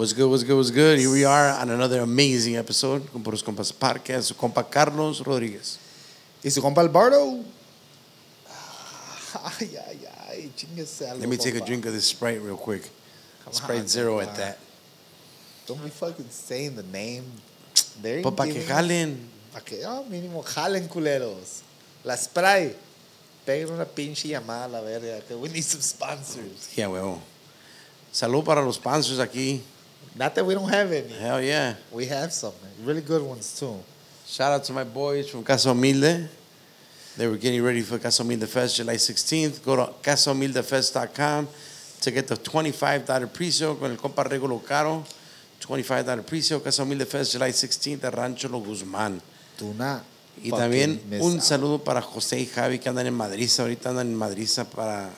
What's good, what's good, what's good? Here we are on another amazing episode con Puros Compas Podcast, su compa Carlos Rodríguez. Y su compa Alberto. Ay, ay, ay, chingase algo, Let me take a drink of this Sprite real quick. Come Sprite on, Zero compa. at that. Don't be fucking saying the name. They're para que jalen. Para que, oh, mínimo, jalen culeros. La Sprite. Peguen una pinche llamada a la verga. Que we need some sponsors. Yeah, huevo. Salud para los sponsors aquí. Not that we don't have any. Hell yeah. We have some. Really good ones, too. Shout out to my boys from Casa Humilde. They were getting ready for Casa Humilde Fest July 16th. Go to casahumildefest.com to get the $25 precio con el compa Regulo Caro. $25 precio, Casa Humilde Fest July 16th at Rancho Lo Guzmán. Do not. Y también un saludo para José y Javi que andan en Madrid. Ahorita andan en Madrid para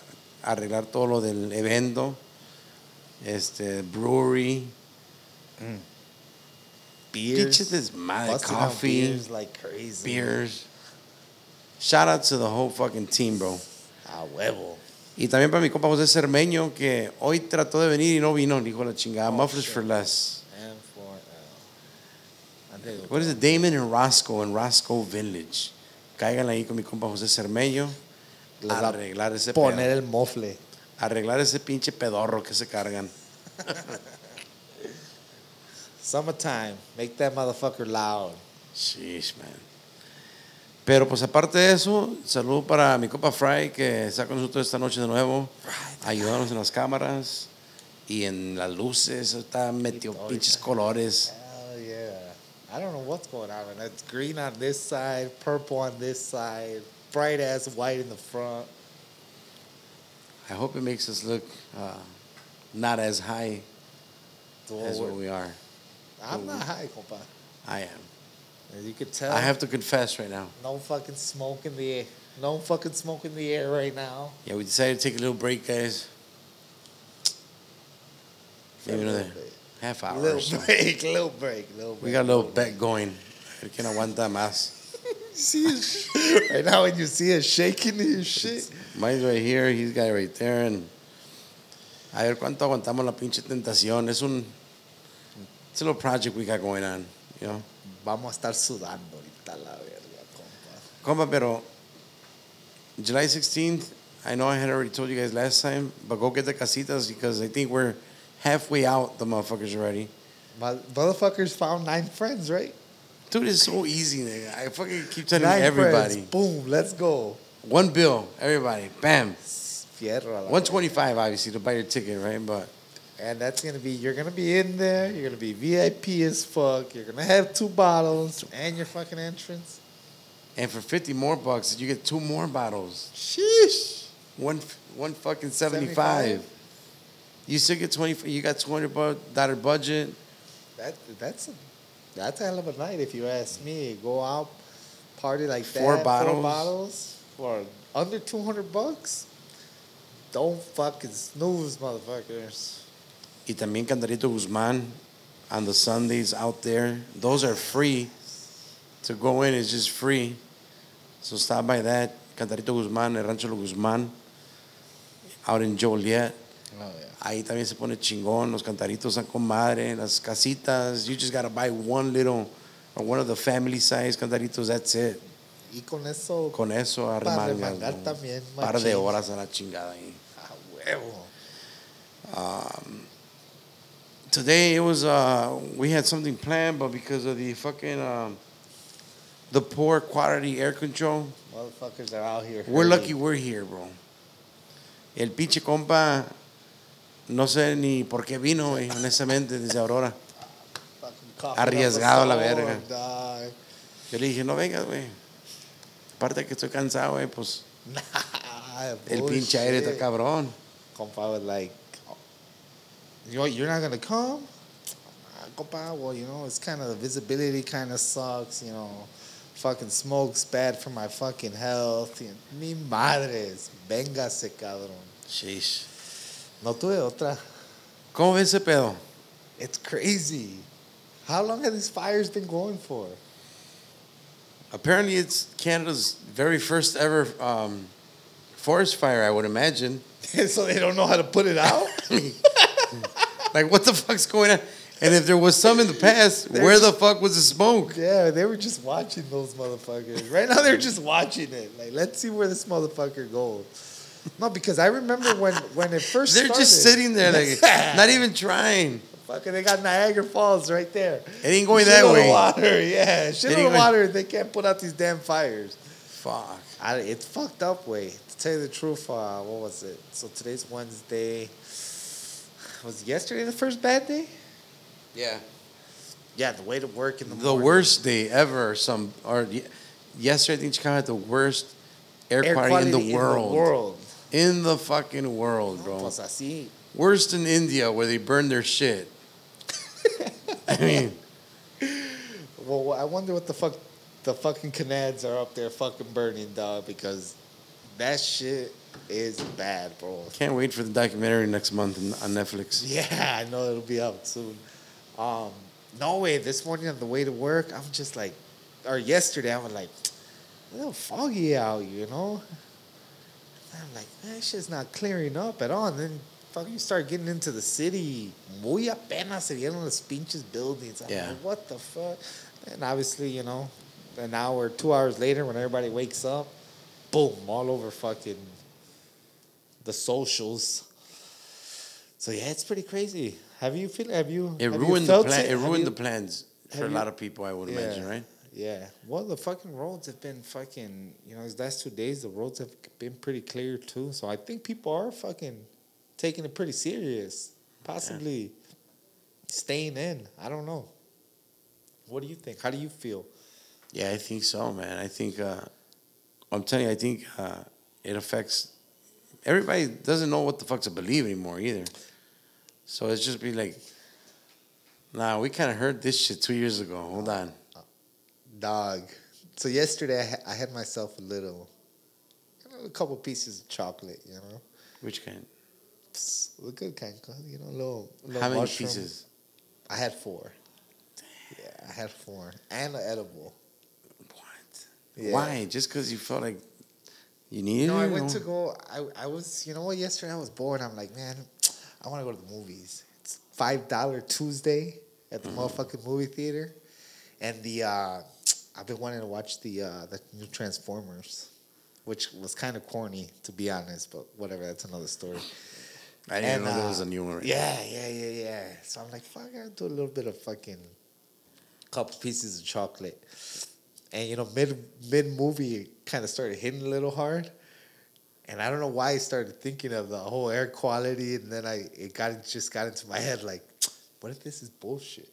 arreglar todo lo del evento. Este, brewery. Beers. Desmadre, Busting out coffee, beers like crazy. beers. Shout out to the whole fucking team, bro. A huevo. Y también para mi compa José Cermeño, que hoy trató de venir y no vino, dijo la chingada. Oh, Mufflers shit. for less. And for, uh, What is it? Damon and Roscoe en Roscoe Village. Caigan ahí con mi compa José Cermeño. A arreglar ese poner pedo. el mofle. Arreglar ese pinche pedorro que se cargan. Summertime. Make that motherfucker loud. Sheesh, man. Pero pues aparte de eso, saludo para mi compa Fry que está con nosotros esta noche de nuevo. Ayudarnos en las cámaras y en las luces. Está metido pinches colores. Hell yeah. I don't know what's going on. man. It's green on this side, purple on this side, bright ass white in the front. I hope it makes us look uh, not as high as what we are. I'm not high, compa. I am. As you can tell, I have to confess right now. no fucking smoke in the air. No fucking smoke in the air right now. Yeah, we decided to take a little break, guys. Maybe little another half hour. Little so. break, little break, little break. We got a little bet going. El que no aguanta más. See us right now when you see us shaking his shit. Mine's right here, he's got it right there. And a ver cuánto aguantamos la pinche tentación. Es un, it's a little project we got going on, you know. Vamos a estar sudando ahorita la verga, compa. Compa, pero July 16th, I know I had already told you guys last time, but go get the casitas because I think we're halfway out the motherfuckers already. My motherfuckers found nine friends, right? Dude, it's so easy, nigga. I fucking keep telling Nine everybody. friends. Boom, let's go. One bill, everybody. Bam. Fierro. 125 obviously to buy your ticket, right? But And that's gonna be you're gonna be in there, you're gonna be VIP as fuck, you're gonna have two bottles and your fucking entrance. and for 50 more bucks, you get two more bottles. Sheesh. One one fucking 75. 75? You still get 20 you got 200 bu- dollar budget. That that's a that's a hell of a night if you ask me. Go out, party like Four that, bottles. four bottles for under two hundred bucks. Don't fucking snooze, motherfuckers. Y también Cantarito Guzmán on the Sundays out there. Those are free. To go in is just free. So stop by that. Cantarito Guzmán, el Rancho Lo Guzmán, out in Joliet. Oh yeah. Ahí también se pone chingón. Los cantaritos están con madre. Las casitas. You just gotta buy one little or one of the family size cantaritos. That's it. Y con eso, Con eso remangar ¿no? también, par de horas a la chingada ahí. a huevo. Today it was uh we had something planned, but because of the fucking um the poor quality air control, Motherfuckers are out here. we're hurting. lucky we're here, bro. El pinche compa no sé ni por qué vino, güey, honestamente, desde Aurora. Arriesgado la a storm, verga. Yo le dije, no vengas, güey. Aparte que estoy cansado, güey, pues Nah, el pinche aire está cabrón. Compa was like, you you're not gonna come? Ah, Compa, well, you know, it's kind of the visibility kind of sucks, you know. Fucking smoke's bad for my fucking health. Mi madres, véngase, cabrón. Sheesh. No tuve otra. ¿Cómo ves ese pedo? It's crazy. How long have these fires been going for? Apparently, it's Canada's very first ever um, forest fire, I would imagine. so they don't know how to put it out? like, what the fuck's going on? And if there was some in the past, where the fuck was the smoke? Yeah, they were just watching those motherfuckers. Right now, they're just watching it. Like, let's see where this motherfucker goes. No, because I remember when when it first They're started, just sitting there, like, not even trying. Fucking, they got Niagara Falls right there. It ain't going Shit that way. water, yeah, shit ain't going- water. They can't put out these damn fires. Fuck. I, it's fucked up way. To tell you the truth, uh, what was it? So today's Wednesday. Was yesterday the first bad day? Yeah. Yeah, the way to work in the The morning. worst day ever. Some or yesterday, I think Chicago had the worst air, quality, in the world. world. In the fucking world, bro. Pues así. Worse than India, where they burn their shit. I mean, Well, I wonder what the fuck the fucking Canads are up there fucking burning, dog, because that shit is bad, bro. can't wait for the documentary next month on- Netflix. Yeah, I know it'll be out soon. Um, no way. This morning on the way to work, I'm just like, or yesterday, I was like, a little foggy out, you know. And I'm like, this shit's not clearing up at all. And then fuck, you start getting into the city. Muy apenas se vieron los pinches buildings. I'm Yeah. like, what the fuck? And obviously, you know, an hour, two hours later, when everybody wakes up, boom, all over fucking the socials. So yeah, it's pretty crazy. Have you feel? Have you? It have you ruined the felt plan. It, Have ruined you- the plans for a lot of people. I would imagine, right? Yeah. Well, the fucking roads have been fucking. You know, these last two days, the roads have been pretty clear too. So I think people are fucking taking it pretty serious. Possibly staying in. I don't know. What do you think? How do you feel? Yeah, I think so, man. I think uh, I'm telling you, I think uh, it affects everybody. Doesn't know what the fuck to believe anymore either. So it's just be like, nah, we kind of heard this shit two years ago. Hold on. Dog. So yesterday, I, ha- I had myself a little, a couple pieces of chocolate. You know, Which kind? Psst, the good kind. You know, a little. little How many mushroom. pieces? I had four. Yeah, I had four and an edible. What? Yeah. Why? Just because you felt like you needed No, I went to go. I, I was, you know what? Yesterday I was bored. I'm like, man, I want to go to the movies. It's five dollar Tuesday at the motherfucking movie theater, and the uh, I've been wanting to watch the uh, the new Transformers, which was kind of corny to be honest, but whatever. That's another story. I didn't And, know there uh, was a new one. Right Yeah, yeah, yeah, yeah. So I'm like, fuck, I do a little bit of fucking couple pieces of chocolate. And you know, mid mid movie it kind of started hitting a little hard. And I don't know why I started thinking of the whole air quality and then I it got it just got into my head like, what if this is bullshit?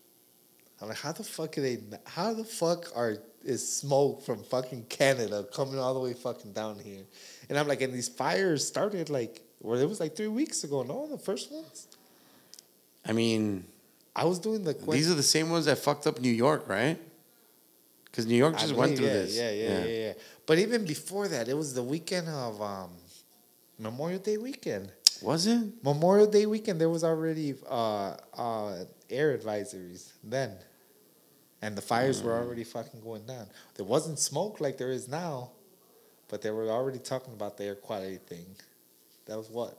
I'm like, how the fuck are they how the fuck are is smoke from fucking Canada coming all the way fucking down here? And I'm like, and these fires started like well, it was like three weeks ago, no, the first ones. I mean, I was doing the these are the same ones that fucked up New York, right? Because New York just went through yeah, this. Yeah, yeah, yeah, yeah. But even before that, it was the weekend of um, Memorial Day weekend. Was it? Memorial Day weekend, there was already uh, uh, air advisories then, and the fires were already fucking going down. There wasn't smoke like there is now, but they were already talking about the air quality thing. That was what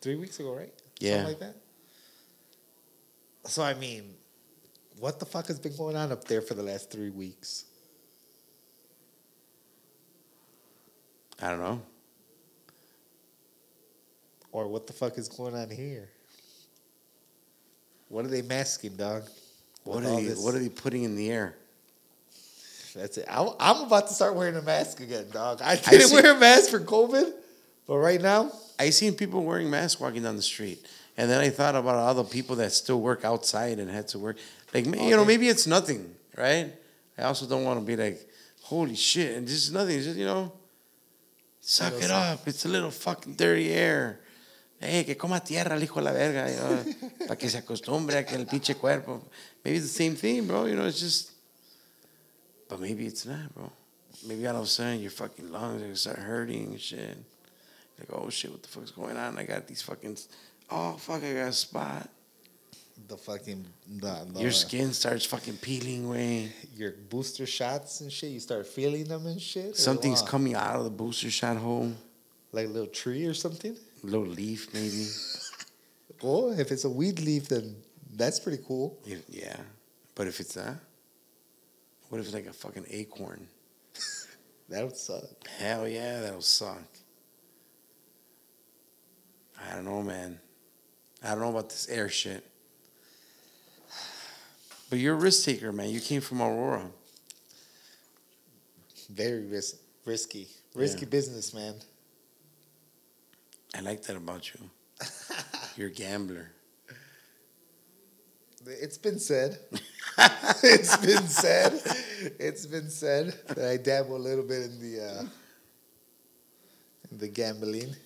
three weeks ago, right? Yeah. Something like that. So I mean, what the fuck has been going on up there for the last three weeks? I don't know. Or what the fuck is going on here? What are they masking, dog? What are they? this- What are they putting in the air? That's it. I'm, I'm about to start wearing a mask again, dog. I I didn't see- wear a mask for COVID, but right now, I seen people wearing masks walking down the street, and then I thought about all the people that still work outside and had to work. Like ma- you know, maybe it's nothing, right? I also don't want to be like, holy shit, and this is nothing. It's just you know, suck it up. It's a little fucking dirty air. Hey, que coma tierra, el hijo de la verga, you know, para que se acostumbre a que el pinche cuerpo. Maybe it's the same thing, bro. You know, it's just, but maybe it's not, bro. Maybe all of a sudden your fucking lungs are gonna start hurting and shit. Like, oh shit, what the fuck's going on? I got these fucking, oh fuck, I got a spot. The fucking the, the, Your skin starts fucking peeling away. your booster shots and shit. You start feeling them and shit. Something's coming out of the booster shot hole. like a little tree or something. A little leaf, maybe. Cool. Oh, if it's a weed leaf, then that's pretty cool. If- yeah. But if it's that, what if it's like a fucking acorn? That would suck. Hell yeah, that'll suck. I don't know, man. I don't know about this air shit. But you're a risk taker, man. You came from Aurora. Very ris- risky. Risky Yeah. business, man. I like that about you. You're a gambler. It's been said. it's been said. It's been said that I dabble a little bit in the uh, in the gambling.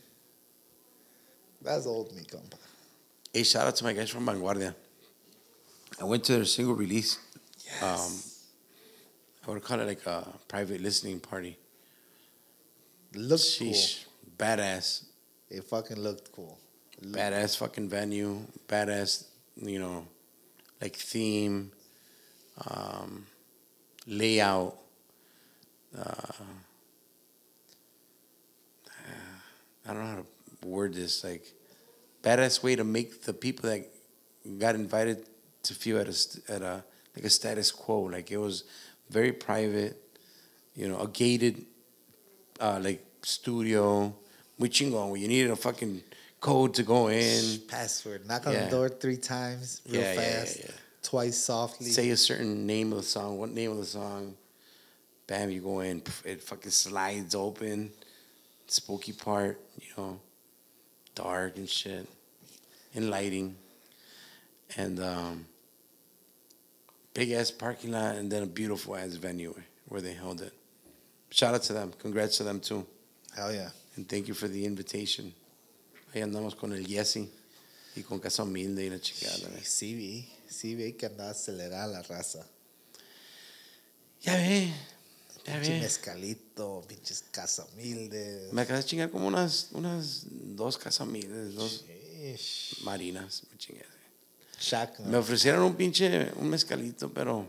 That's old me, compa. Hey, shout out to my guys from Vanguardia. I went to their single release. Um, I would call it like a private listening party. Looked Sheesh. Badass. It fucking looked cool. Badass fucking venue. Badass, you know, like theme, um, layout. Uh, I don't know how to word this. Like, badass way to make the people that got invited to feel at a at a like a status quo. Like it was very private, you know, a gated uh, like studio. Where You needed a fucking code to go in. Password. Knock on Yeah. the door three times, real yeah, fast. yeah. Twice softly. Say a certain name of the song. What name of the song? Bam, you go in. It fucking slides open. Spooky part, you know, dark and shit, and lighting, and um, big ass parking lot, and then a beautiful ass venue where they held it. Shout out to them. Congrats to them too, Hell yeah. and thank you for the invitation. Ahí andamos con el Yesi y con Casa Humilde y la chingada. Sí, vi. Sí, vi que andaba acelerada la raza. Ya ve, ya Pinche ve. mezcalito, pinches casa humilde. Me acabé de chingar como unas, unas dos casamiles, dos Sheesh. marinas. Me chingué. Shaq, Me ofrecieron un pinche, un mezcalito, pero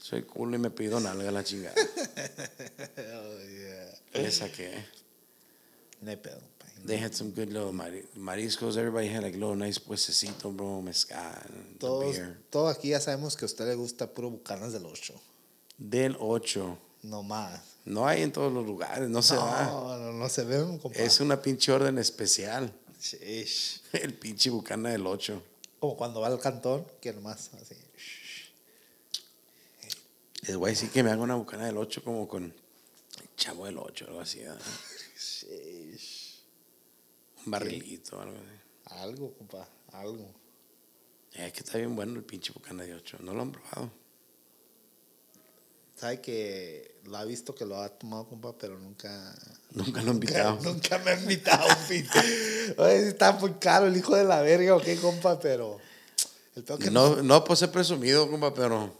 soy culo y me pido nalga la chingada. Hell yeah. Le saqué. No pa. They had some good little mari- mariscos. Everybody had like little nice puestecito, bro, mezcal, Todos, beer. todo aquí ya sabemos que a usted le gusta puro bucanas del 8. Del 8. No más. No hay en todos los lugares, no se da. No, no, no se ven, compa. Es una pinche orden especial. Sheesh. El pinche bucana del 8. Como cuando va al cantón, que nomás así. Voy a decir que me haga una bucana del 8 como con el chavo del 8, algo así. Sheesh. Un barrilito, algo así. Algo, compa. Algo. Es que está bien bueno el pinche bucana de 8. No lo han probado. Sabe que lo ha visto que lo ha tomado, compa, pero nunca. Nunca lo han invitado. Nunca me ha invitado, pinche. Oye, está muy caro el hijo de la verga, ¿o qué, compa? Pero. El peor que No, no por ser presumido, compa, pero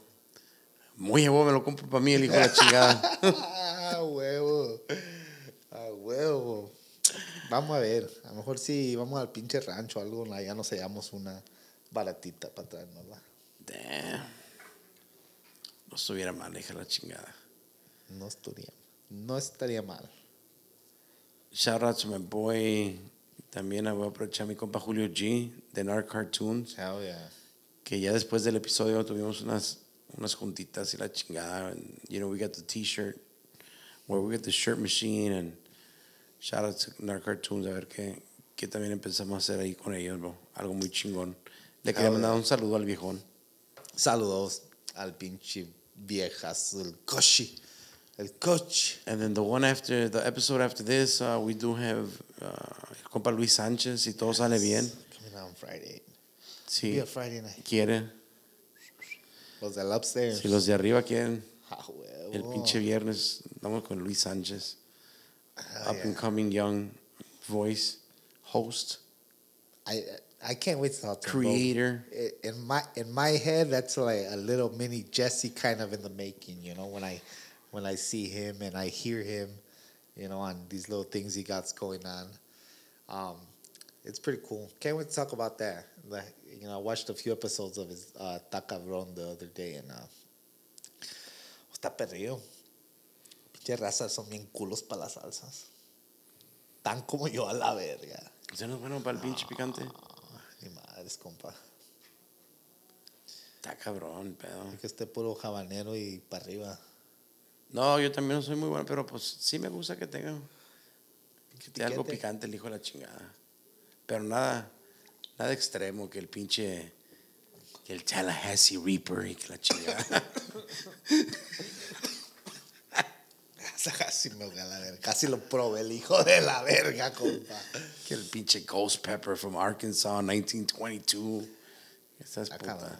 muy llevo me lo compro para mí el hijo de la chingada. Ah, huevo. A huevo. Vamos a ver. A lo mejor si vamos al pinche rancho o algo, allá nos hallamos una baratita para traernosla. Damn. No estuviera mal, hija la chingada. No estaría, no estaría mal. Shout out to my boy. También voy a aprovechar a mi compa Julio G de Narc Cartoons. Hell yeah. que ya después del episodio tuvimos unas unas juntitas y la chingada and, you know we got the t-shirt where we got the shirt machine and shout out to Narc Cartoons a ver qué, qué también empezamos a hacer ahí con ellos bro algo muy chingón le quería mandar un saludo al viejón Saludos al pinche viejazo, el coche. El coche. and then the one after the episode after this uh, we do have uh, el compa Luis Sánchez si todo sale bien Coming out on Friday. si Be a Friday night. quiere Los del upstairs. si los de arriba quieren Ah, el pinche viernes estamos con Luis Sánchez Ah, up yeah. and coming young voice host I I can't wait to talk to creator In my in my head, that's like a little mini Jesse kind of in the making. You know, when I when I see him and I hear him, you know, on these little things he got going on. Um, it's pretty cool. Can't wait to talk about that. Like, you know, I watched a few episodes of his uh, Tacabrón the other day, and uh, está perdido. Pinche razas son bien culos para las salsas. Tan como yo a la verga. ¿Usted no es bueno para el pinche picante? Tamales, compa. Está cabrón, pedo. Es que esté puro habanero y para arriba. No, yo también no soy muy bueno, pero pues sí me gusta que tenga que tenga algo picante el hijo de la chingada. Pero nada, nada extremo que el pinche, que el Tallahassee Reaper y que la chingada. Casi me ahogué a la verga. Casi lo probé el hijo de la verga, compa. que el pinche Ghost Pepper from Arkansas 1922. Esas Ah, cabrón.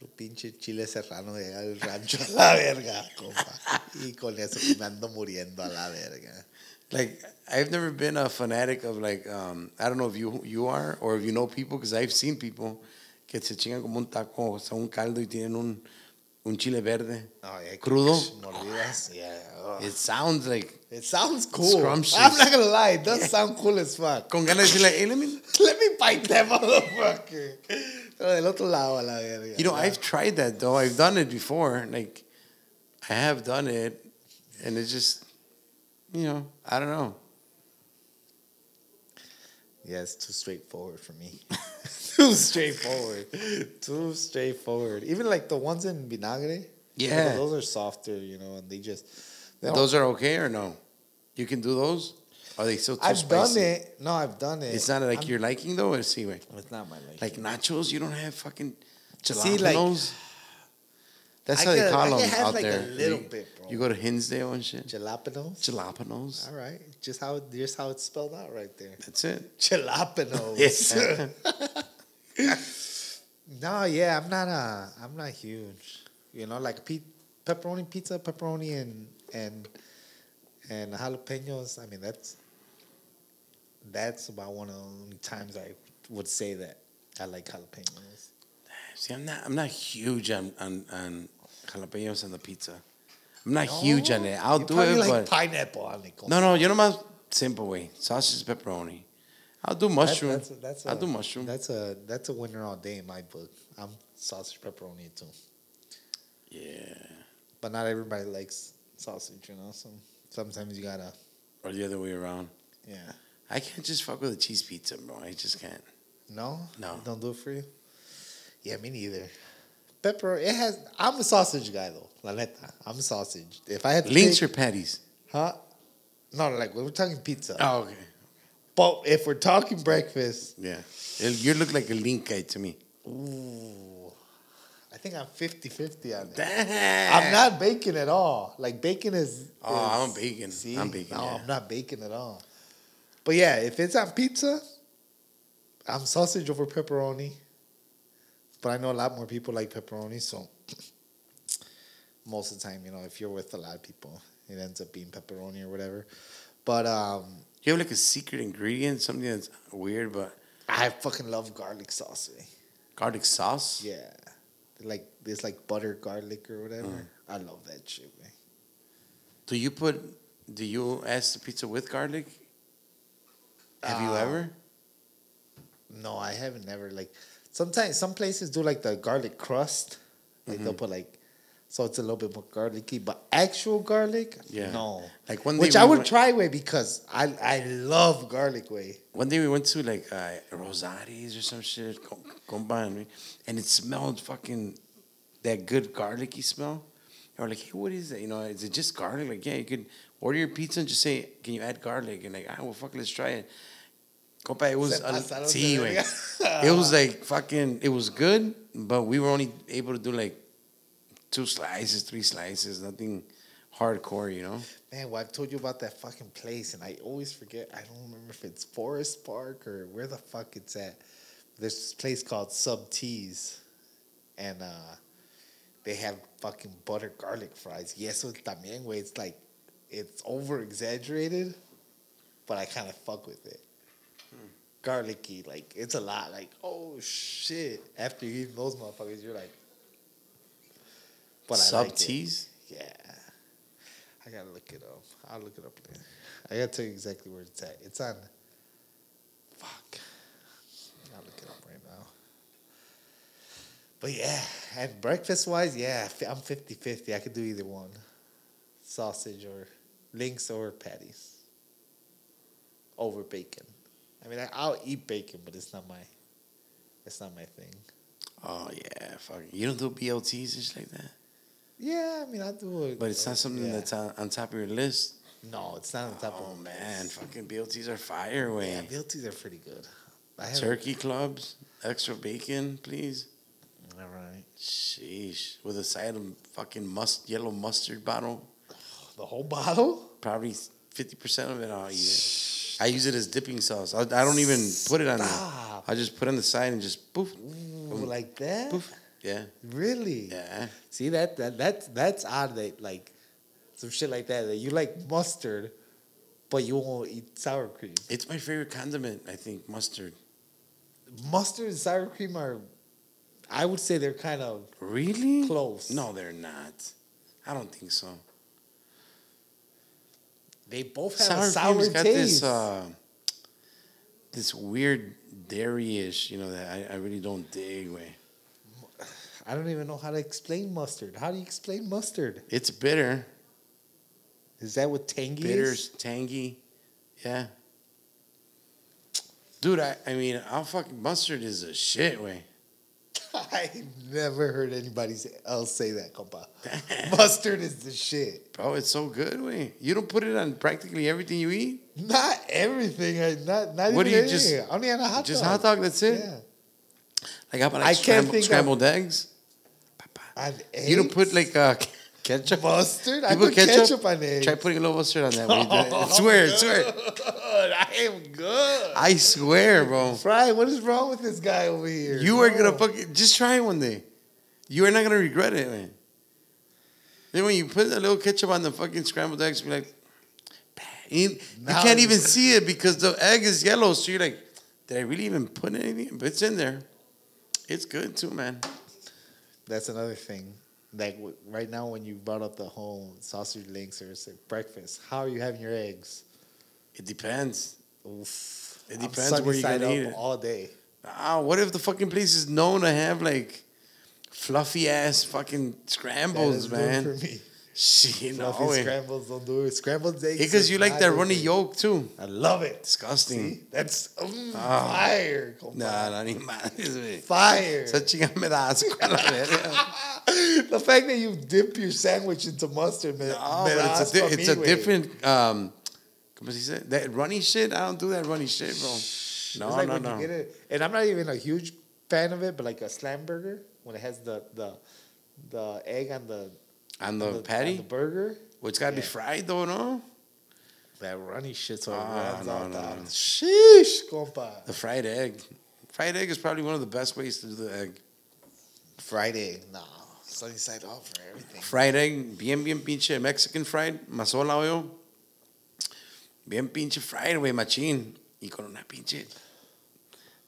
Un pinche chile serrano de del rancho a la verga, compa. Y con eso me ando muriendo a la verga. Like I've never been a fanatic of like um, I don't know if you you are or if you know people because I've seen people que se chingan como un taco o sea un caldo y tienen un un chile verde No, ya que- crudo. Mordidas. Yeah. It sounds like It sounds cool. Scrumptious. I'm not gonna lie, it does sound cool as fuck. con ganas de decirle, hey, let me. Let me bite that motherfucker. Pero del otro lado a la verga. You know, I've tried that though. I've done it before. Like I have done it, and it's just, you know, I don't know. Yeah, it's too straightforward for me. too straightforward. too straightforward. Even like the ones in vinagre. Yeah. Those are softer, you know, and they just. They Those are okay or no? You can do those. Are they still too I've spicy? done it. No, I've done it. It's not like I'm- your liking though. Or see, wait. It's not my liking. Like nachos, you don't have fucking See, like- jalapenos. That's I how they could- call them out like, a there. little you, bit, bro. You go to Hinsdale and shit. Jalapenos. Jalapenos. All right, just how just how it's spelled out right there. That's it. Jalapenos. No, yeah, I'm not a, I'm not huge. You know, like pe- pepperoni pizza, pepperoni and and and jalapenos. I mean, that's that's about one of the only times I would say that I like jalapenos. See, I'm not. I'm not huge on on, on jalapenos and the pizza. I'm not huge on it. I'll do it, like but pineapple on it. no, no. You know my simple way: sausage, pepperoni. I'll do That- mushroom. that's, that's I'll a- do mushroom. That's a that's a winner all day in my book. I'm sausage pepperoni too. yeah. But not everybody likes sausage, you know. So sometimes you gotta, Or the other way around. yeah. I can't just fuck with a cheese pizza, bro. I just can't. No, No. don't do it for you. Yeah, me neither. Pepper, it has. I'm a sausage guy though. La neta, I'm a sausage. If I had Links pick- or patties? huh? No, like we're talking pizza. Oh, okay. But if we're talking breakfast, Yeah. You look like a link guy to me. ooh, I think I'm 50-50 on it. Damn. I'm not bacon at all. Like bacon is. Oh, is- I'm bacon. See, I'm bacon, No, yeah. I'm not bacon at all. But yeah, if it's on pizza, I'm sausage over pepperoni. But I know a lot more people like pepperoni, so most of the time, you know, if you're with a lot of people, it ends up being pepperoni or whatever. But um, You have like a secret ingredient, something that's weird, but I fucking love garlic sauce. eh? garlic sauce. Yeah, like this, like butter garlic or whatever. Mm. I love that shit. Man. Do you put? Do you ask the pizza with garlic? Have you Uh, ever? No, I haven't never like sometimes some places do like the garlic crust. Like they'll put like so it's a little bit more garlicky, but actual garlic, Yeah. no. Like one day Which we I would went- try way because I I love garlic way. One day we went to like uh, Rosati's or some shit, com- compa, and, and it smelled fucking that good garlicky smell. And we're like, hey, what is that? You know, is it just garlic? Like, yeah, you could order your pizza and just say, can you add garlic? And like, ah, well, fuck, let's try it. Compa, it was, a, sí, güey. it was like fucking, it was good, but we were only able to do like two slices, three slices, nothing hardcore, you know? Man, well, I've told you about that fucking place, and I always forget. I don't remember if it's Forest Park or where the fuck it's at. There's this place called Sub Teas, and uh, they have fucking butter garlic fries. Yes, with también, way it's like it's over exaggerated, but I kind of fuck with it. Garlicky, like it's a lot. Like oh shit! After you eat those motherfuckers, you're like, but I Sub like it. teas? Yeah. I gotta look it up. I'll look it up later. I gotta tell you exactly where it's at. It's on. Fuck. I'll look it up right now. But yeah, and breakfast wise, yeah, I'm 50 50. I could do either one sausage or links or patties over bacon. I mean, I, I'll eat bacon, but it's not my That's not my thing. Oh yeah, fuck. You don't do BLTs and shit like that. Yeah, I mean I do it. But it's not something yeah. that's on, on top of your list. No, it's not on top Oh of Oh man, fucking BLTs are fire, way. Yeah, BLTs are pretty good. I Turkey clubs, extra bacon, please. All right. Sheesh, with a side of fucking must yellow mustard bottle. The whole bottle? Probably fifty percent of it I'll eat it. I use it as dipping sauce. I, I don't even put it on there. I just put it on the side and just poof, Ooh, like that? poof. Yeah, Really? yeah. See that that that's that's odd that like some shit like that that you like mustard, but you won't eat sour cream. It's my favorite condiment. I think mustard. Mustard and sour cream are, I would say they're kind of Really? Close. No, they're not. I don't think so. They both have Sour, a sour taste. got this uh, this weird dairy-ish, you know, that I, I really don't dig. Way I don't even know how to explain mustard. How do you explain mustard? it's bitter, Is that what tangy bitters, tangy, yeah. Dude, I, I mean, I'll fucking mustard is a shit way. I never heard anybody else say that, compa. mustard is the shit. Bro, it's so good way. You don't put it on practically everything you eat. Not everything. I- Not not What do even you just-. Only on a hot Just dog. hot dog, that's it. Yeah. Like how about I like can't scrambled, think of- scrambled eggs? On You don't put like uh, ketchup. mustard. I put ketchup, on eggs. Try putting a little mustard on that. Oh, I swear, swear. I am good. I swear, bro. Fry, what is wrong with this guy over here? You are gonna fucking just try it one day. You are not gonna regret it, man. Then when you put a little ketchup on the fucking scrambled eggs, you're like, you, you can't even see it because the egg is yellow. So you're like, did I really even put anything? But it's in there. It's good too, man. That's another thing. Like w- right now, when you brought up the whole sausage links or breakfast, how are you having your eggs? It depends. Oof. It I'm depends where you're gonna eat it. all day. Ah, what if the fucking place is known to have like fluffy ass fucking scrambles, man? For me. Shit, no Fluffy scrambles don't do it. Scrambled eggs. Because you like that runny yolk too. I love it. Disgusting. See, that's mm, Ah. fire. Nah, no, ni madres, güey. Fire. Esa chinga me da asco a la verga. the fact that you dip your sandwich into mustard, man. No, but it's a, di- it's a different, um, ¿cómo se dice? That runny shit, I don't do that runny shit, bro. No, like no, no. It, and I'm not even a huge fan of it, but like a slam burger when it has the the the egg on the On on the on patty? the burger. Well, it's got to be Yeah. fried though, no? That runny shit, so it Ah, no, no, the no. sheesh, compa. The fried egg. Fried egg is probably one of the best ways to do the egg. Friday, no, sunny side up for everything. Fried egg, bien, bien pinche Mexican fried, masola hoyo. Bien pinche fried, güey, machín. Y con una pinche,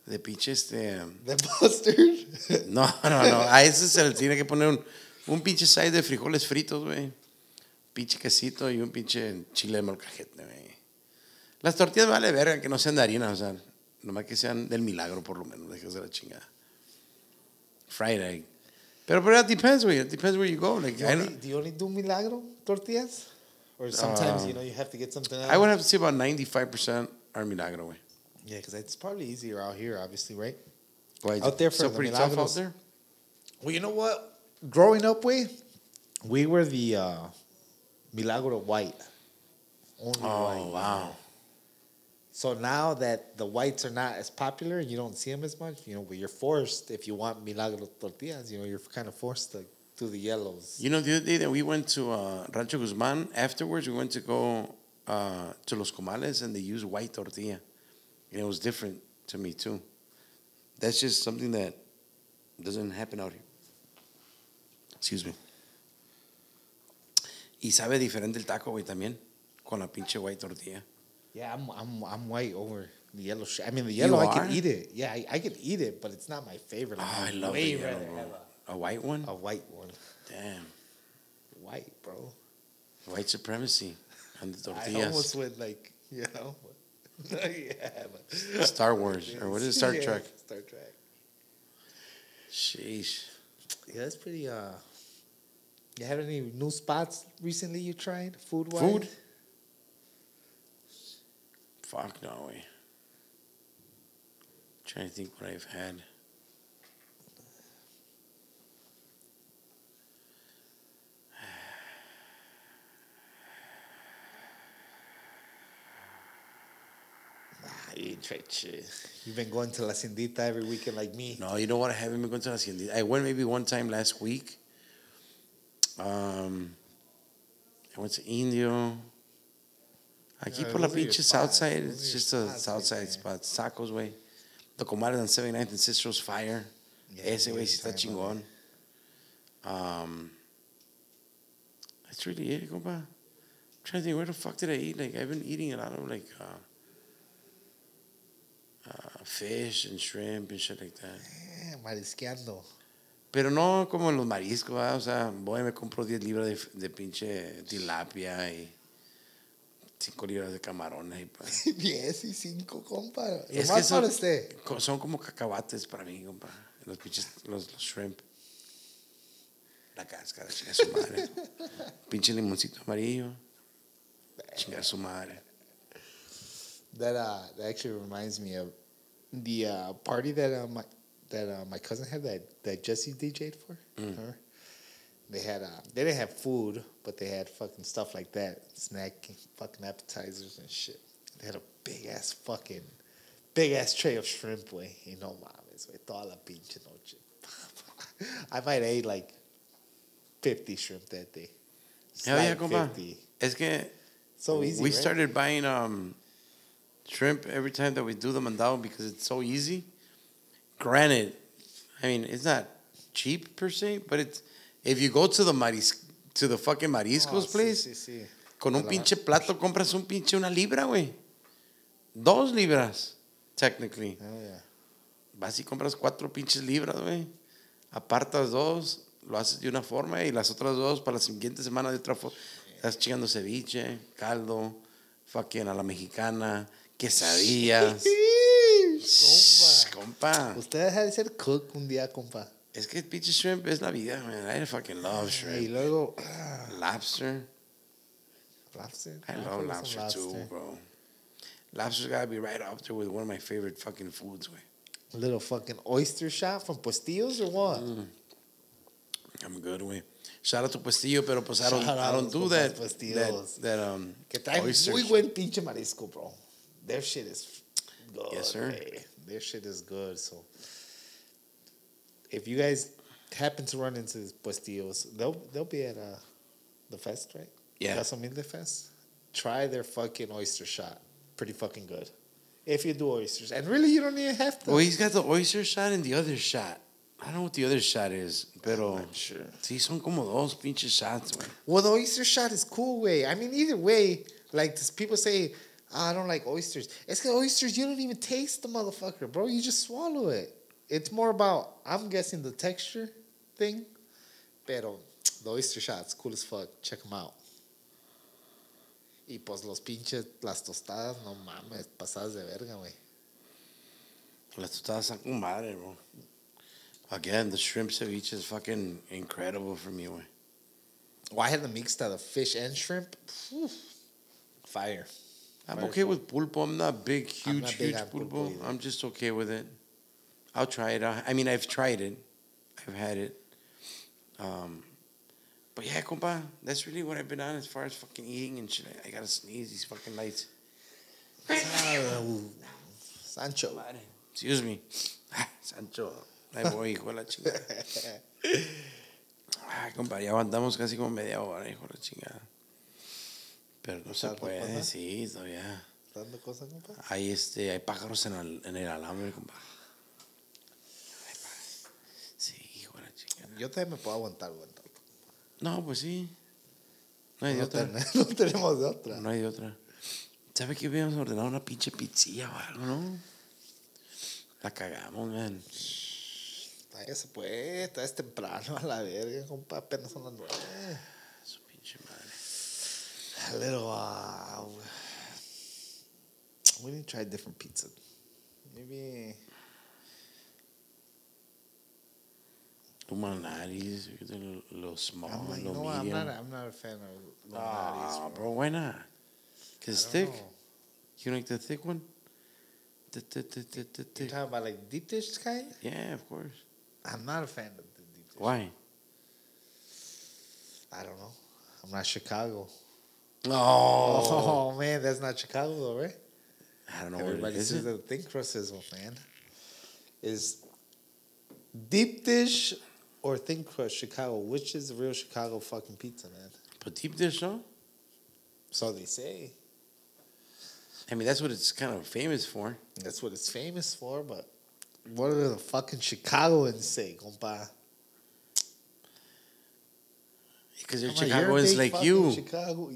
de pinche este... The mustard. No, no, no. A ese se le tiene que poner un, un pinche side de frijoles fritos, güey. Pinche quesito y un pinche chile de molcajete, güey. Las tortillas vale verga que no sean de harina, o sea, nomás que sean del milagro por lo menos, dejes de la chingada. Fried egg. Pero, pero it depends, güey. It depends where you go. Like, Do you, I, only, do you only do milagro tortillas? Or sometimes, Um, you know, you have to get something else? I would have to say about 95% are milagro, güey. Yeah, because it's probably easier out here, obviously, right? Why, Out there for still the pretty tough out milagros. there? Well, you know what? Growing up, we we were the uh, milagro white. Only Oh, white. wow. So now that the whites are not as popular and you don't see them as much, you know, but you're forced if you want milagro tortillas, you know, you're kind of forced to do the yellows. You know, the other day that we went to uh, Rancho Guzman, afterwards we went to go uh, to Los Comales and they used white tortilla. And it was different to me too. That's just something that doesn't happen out here. Excuse me. Y sabe diferente el taco, güey, también. Con la pinche white tortilla. Yeah, I'm I'm I'm white over the yellow shit. I mean, the yellow I are? can eat it. Yeah, I, I can eat it, but it's not my favorite. Like, Oh, I I'd love the way yellow, rather bro. have A white one? a, a white one. Damn. White, bro. White supremacy on the I tortillas. almost went like, you know, yeah, but Star Wars, or what is it, Star Yeah, Trek? Star Trek. Sheesh. Yeah, that's pretty. Uh, you have any new spots recently you tried food wise? Food? Fuck no way. Trying to think what I've had. You You've been going to La Cindita every weekend like me. No, you know what? I haven't been going to La Cindita. I went maybe one time last week, um, I went to Indio. Aquí Yeah, por la those are your pinche spots. south side. It's just a south side spot. Tacos, way. The comadre on 79th and Cicero's Fire. Yeah, Ese yeah, güey sí está chingón. Um, that's really it, compa. I'm trying to think, where the fuck did I eat? Like, I've been eating a lot of, like, uh, uh, fish and shrimp and shit like that. Eh, marisqueando. Pero no como en los mariscos, ¿verdad? O sea, voy y me compro 10 libras de, de pinche tilapia y 5 libras de camarones. Y pa- 10 y 5, compa. Es Nomás que son, para usted. son como cacahuates para mí, compa. Los pinches, los, los shrimp. La cáscara, chinga su madre. pinche limoncito amarillo. Chinga su madre. That uh, that actually reminds me of the uh, party that uh, my that uh, my cousin had that that Jesse DJ'd for. Mm. Her. They had uh, they didn't have food, but they had fucking stuff like that, snack, fucking appetizers and shit. They had a big ass fucking big ass tray of shrimp, way. You know, mames, way. Toda la pinche noche. I might ate like fifty shrimp that day. Hell yeah, compa. 50. Es que So easy. we right? started buying um, shrimp every time that we do the mandado because it's so easy. Granted, I mean it's not cheap per se, but it's if you go to the maris to the fucking Oh, mariscos sí, place sí, sí. con un pinche plato compras un pinche una libra, güey. Dos libras, technically. Oh, yeah. Vas y compras cuatro pinches libras, güey. Apartas dos, lo haces de una forma y las otras dos para la siguiente semana de otra forma. Estás chingando ceviche, caldo, fucking a la mexicana, quesadillas. Compa. Usted deja de ser cook un día, compa. Es que pinche shrimp es la vida, man. I fucking love Y shrimp. luego. Lobster. Lobster. I I've love some lobster too, bro. Lobster's gotta be right up there with one of my favorite fucking foods, güey. A little fucking oyster shot from Postillos or what? Mm. I'm good, güey. Shout out to Pestillo, pero pues I don't, I don't do that, Pestillos. that, that, um, Que trae muy buen pinche marisco, bro. Their shit is good. Yes, sir. Their shit is good. So, if you guys happen to run into these Postillos, they'll they'll be at uh, the fest, right? Yeah. Humilde Fest. Try their fucking oyster shot. Pretty fucking good. If you do oysters, and really, you don't even have to. Well, he's got the oyster shot and the other shot. I don't know what the other shot is, pero I'm sure. sí son como dos pinches shots, güey. Well, the oyster shot is cool way. I mean, either way, like people say, "Ah, I don't like oysters. It's because oysters, you don't even taste the motherfucker, bro. You just swallow it. It's more about, I'm guessing, the texture thing. Pero the oyster shot's cool as fuck. Check them out. Y pues los pinches, las tostadas, no mames, pasadas de verga, güey. Las tostadas están con madre, bro. Again, the shrimp ceviche is fucking incredible for me, güey. Well, I had the mixed out of fish and shrimp. Fire. I'm okay with pulpo. I'm not big, huge, not big huge pulpo pulpo. I'm just okay with it. I'll try it. I mean, I've tried it. I've had it. Um, but yeah, compa, that's really what I've been on as far as fucking eating and shit. I, I gotta sneeze these fucking lights. Sancho. Excuse me. Sancho. Ahí voy, hijo de la chingada. Ay, compa, ya aguantamos casi como media hora, hijo de la chingada. Pero no se ¿Tanto puede, pasa? sí, todavía. ¿Dando cosas, compa? Hay, este, hay pájaros en el, en el alambre, compa. Sí, hijo de la chingada. Yo también me puedo aguantar, aguantar. No, pues sí. No hay de otra. ten- no tenemos de otra. No hay de otra. ¿Sabe que hubiéramos ordenado una pinche pizzilla o algo, no? La cagamos, man. Todavía se puede, todavía es temprano a la verga, compa. Apenas son las nueve. Su pinche madre. A little, uh, we need to try different pizza. Maybe, Humanaris, lo, lo small, I'm like, lo no, I'm not, I'm not a fan of Ah, Lou Malnati's, bro, why not? Cause I don't thick. know. You like the thick one? The, the, the, the, the You thick. talking about like deep dish kind? Yeah, of course. I'm not a fan of the deep dish. Why? I don't know. I'm not Chicago. Oh, Oh, man, that's not Chicago though, right? I don't know what it Everybody is. says the thin crust sizzle, man. Is deep dish or thin crust Chicago? Which is the real Chicago fucking pizza, man? But deep dish, no? So they say. I mean, that's what it's kind of famous for. That's what it's famous for, but what do the fucking Chicagoans say, compa? Because they're Come on, you're Chicagoans like you. Chicago.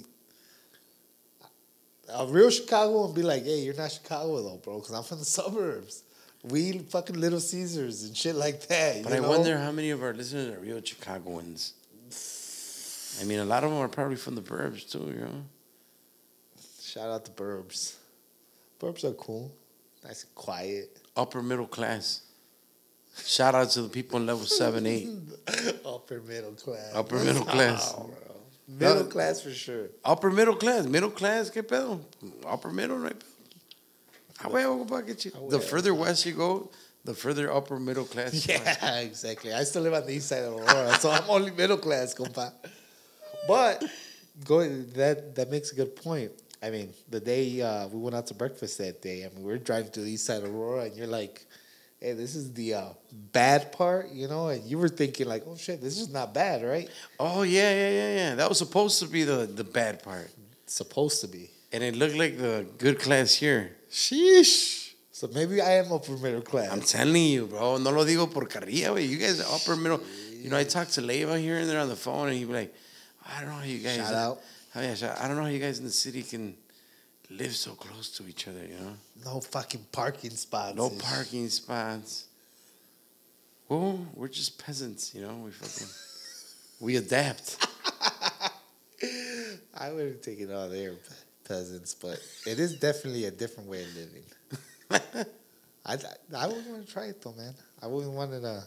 A real Chicago would be like, hey, you're not Chicago though, bro, because I'm from the suburbs. We fucking Little Caesars and shit like that. But I know? wonder how many of our listeners are real Chicagoans. I mean, a lot of them are probably from the burbs too, you know? Shout out to Burbs. Burbs are cool. Nice and quiet. Upper middle class. Shout out to the people in level 7, 8. Upper middle class. Upper middle class. Oh, Middle class for sure. Upper middle class. Middle class, ¿qué pedo? Upper middle, right? Ah, huevo, compa, que chi- Ah, The further west you go, the further upper middle class. you are. Yeah, exactly. I still live on the east side of Aurora, so I'm only middle class, compa. But going that that makes a good point. I mean, the day uh, we went out to breakfast that day, I mean, we were driving to the east side of Aurora, and you're like, "Hey, this is the uh, bad part," you know, and you were thinking like, "Oh shit, this is not bad, right?" Oh, yeah, yeah, yeah, yeah. That was supposed to be the, the bad part. Supposed to be. And it looked like the good class here. Sheesh. So maybe I am upper middle class. I'm telling you, bro. No lo digo por carrilla. You guys are upper middle. You know, I talk to Leva here and there on the phone, and he'd be like, I don't know how you guys. Shout out. Oh, yeah, I don't know how you guys in the city can live so close to each other, you know? No fucking parking spots. No parking spots. Well, we're just peasants, you know? We fucking. We adapt. I wouldn't take it all there, peasants, but it is definitely a different way of living. I I wouldn't want to try it though, man. I wouldn't want to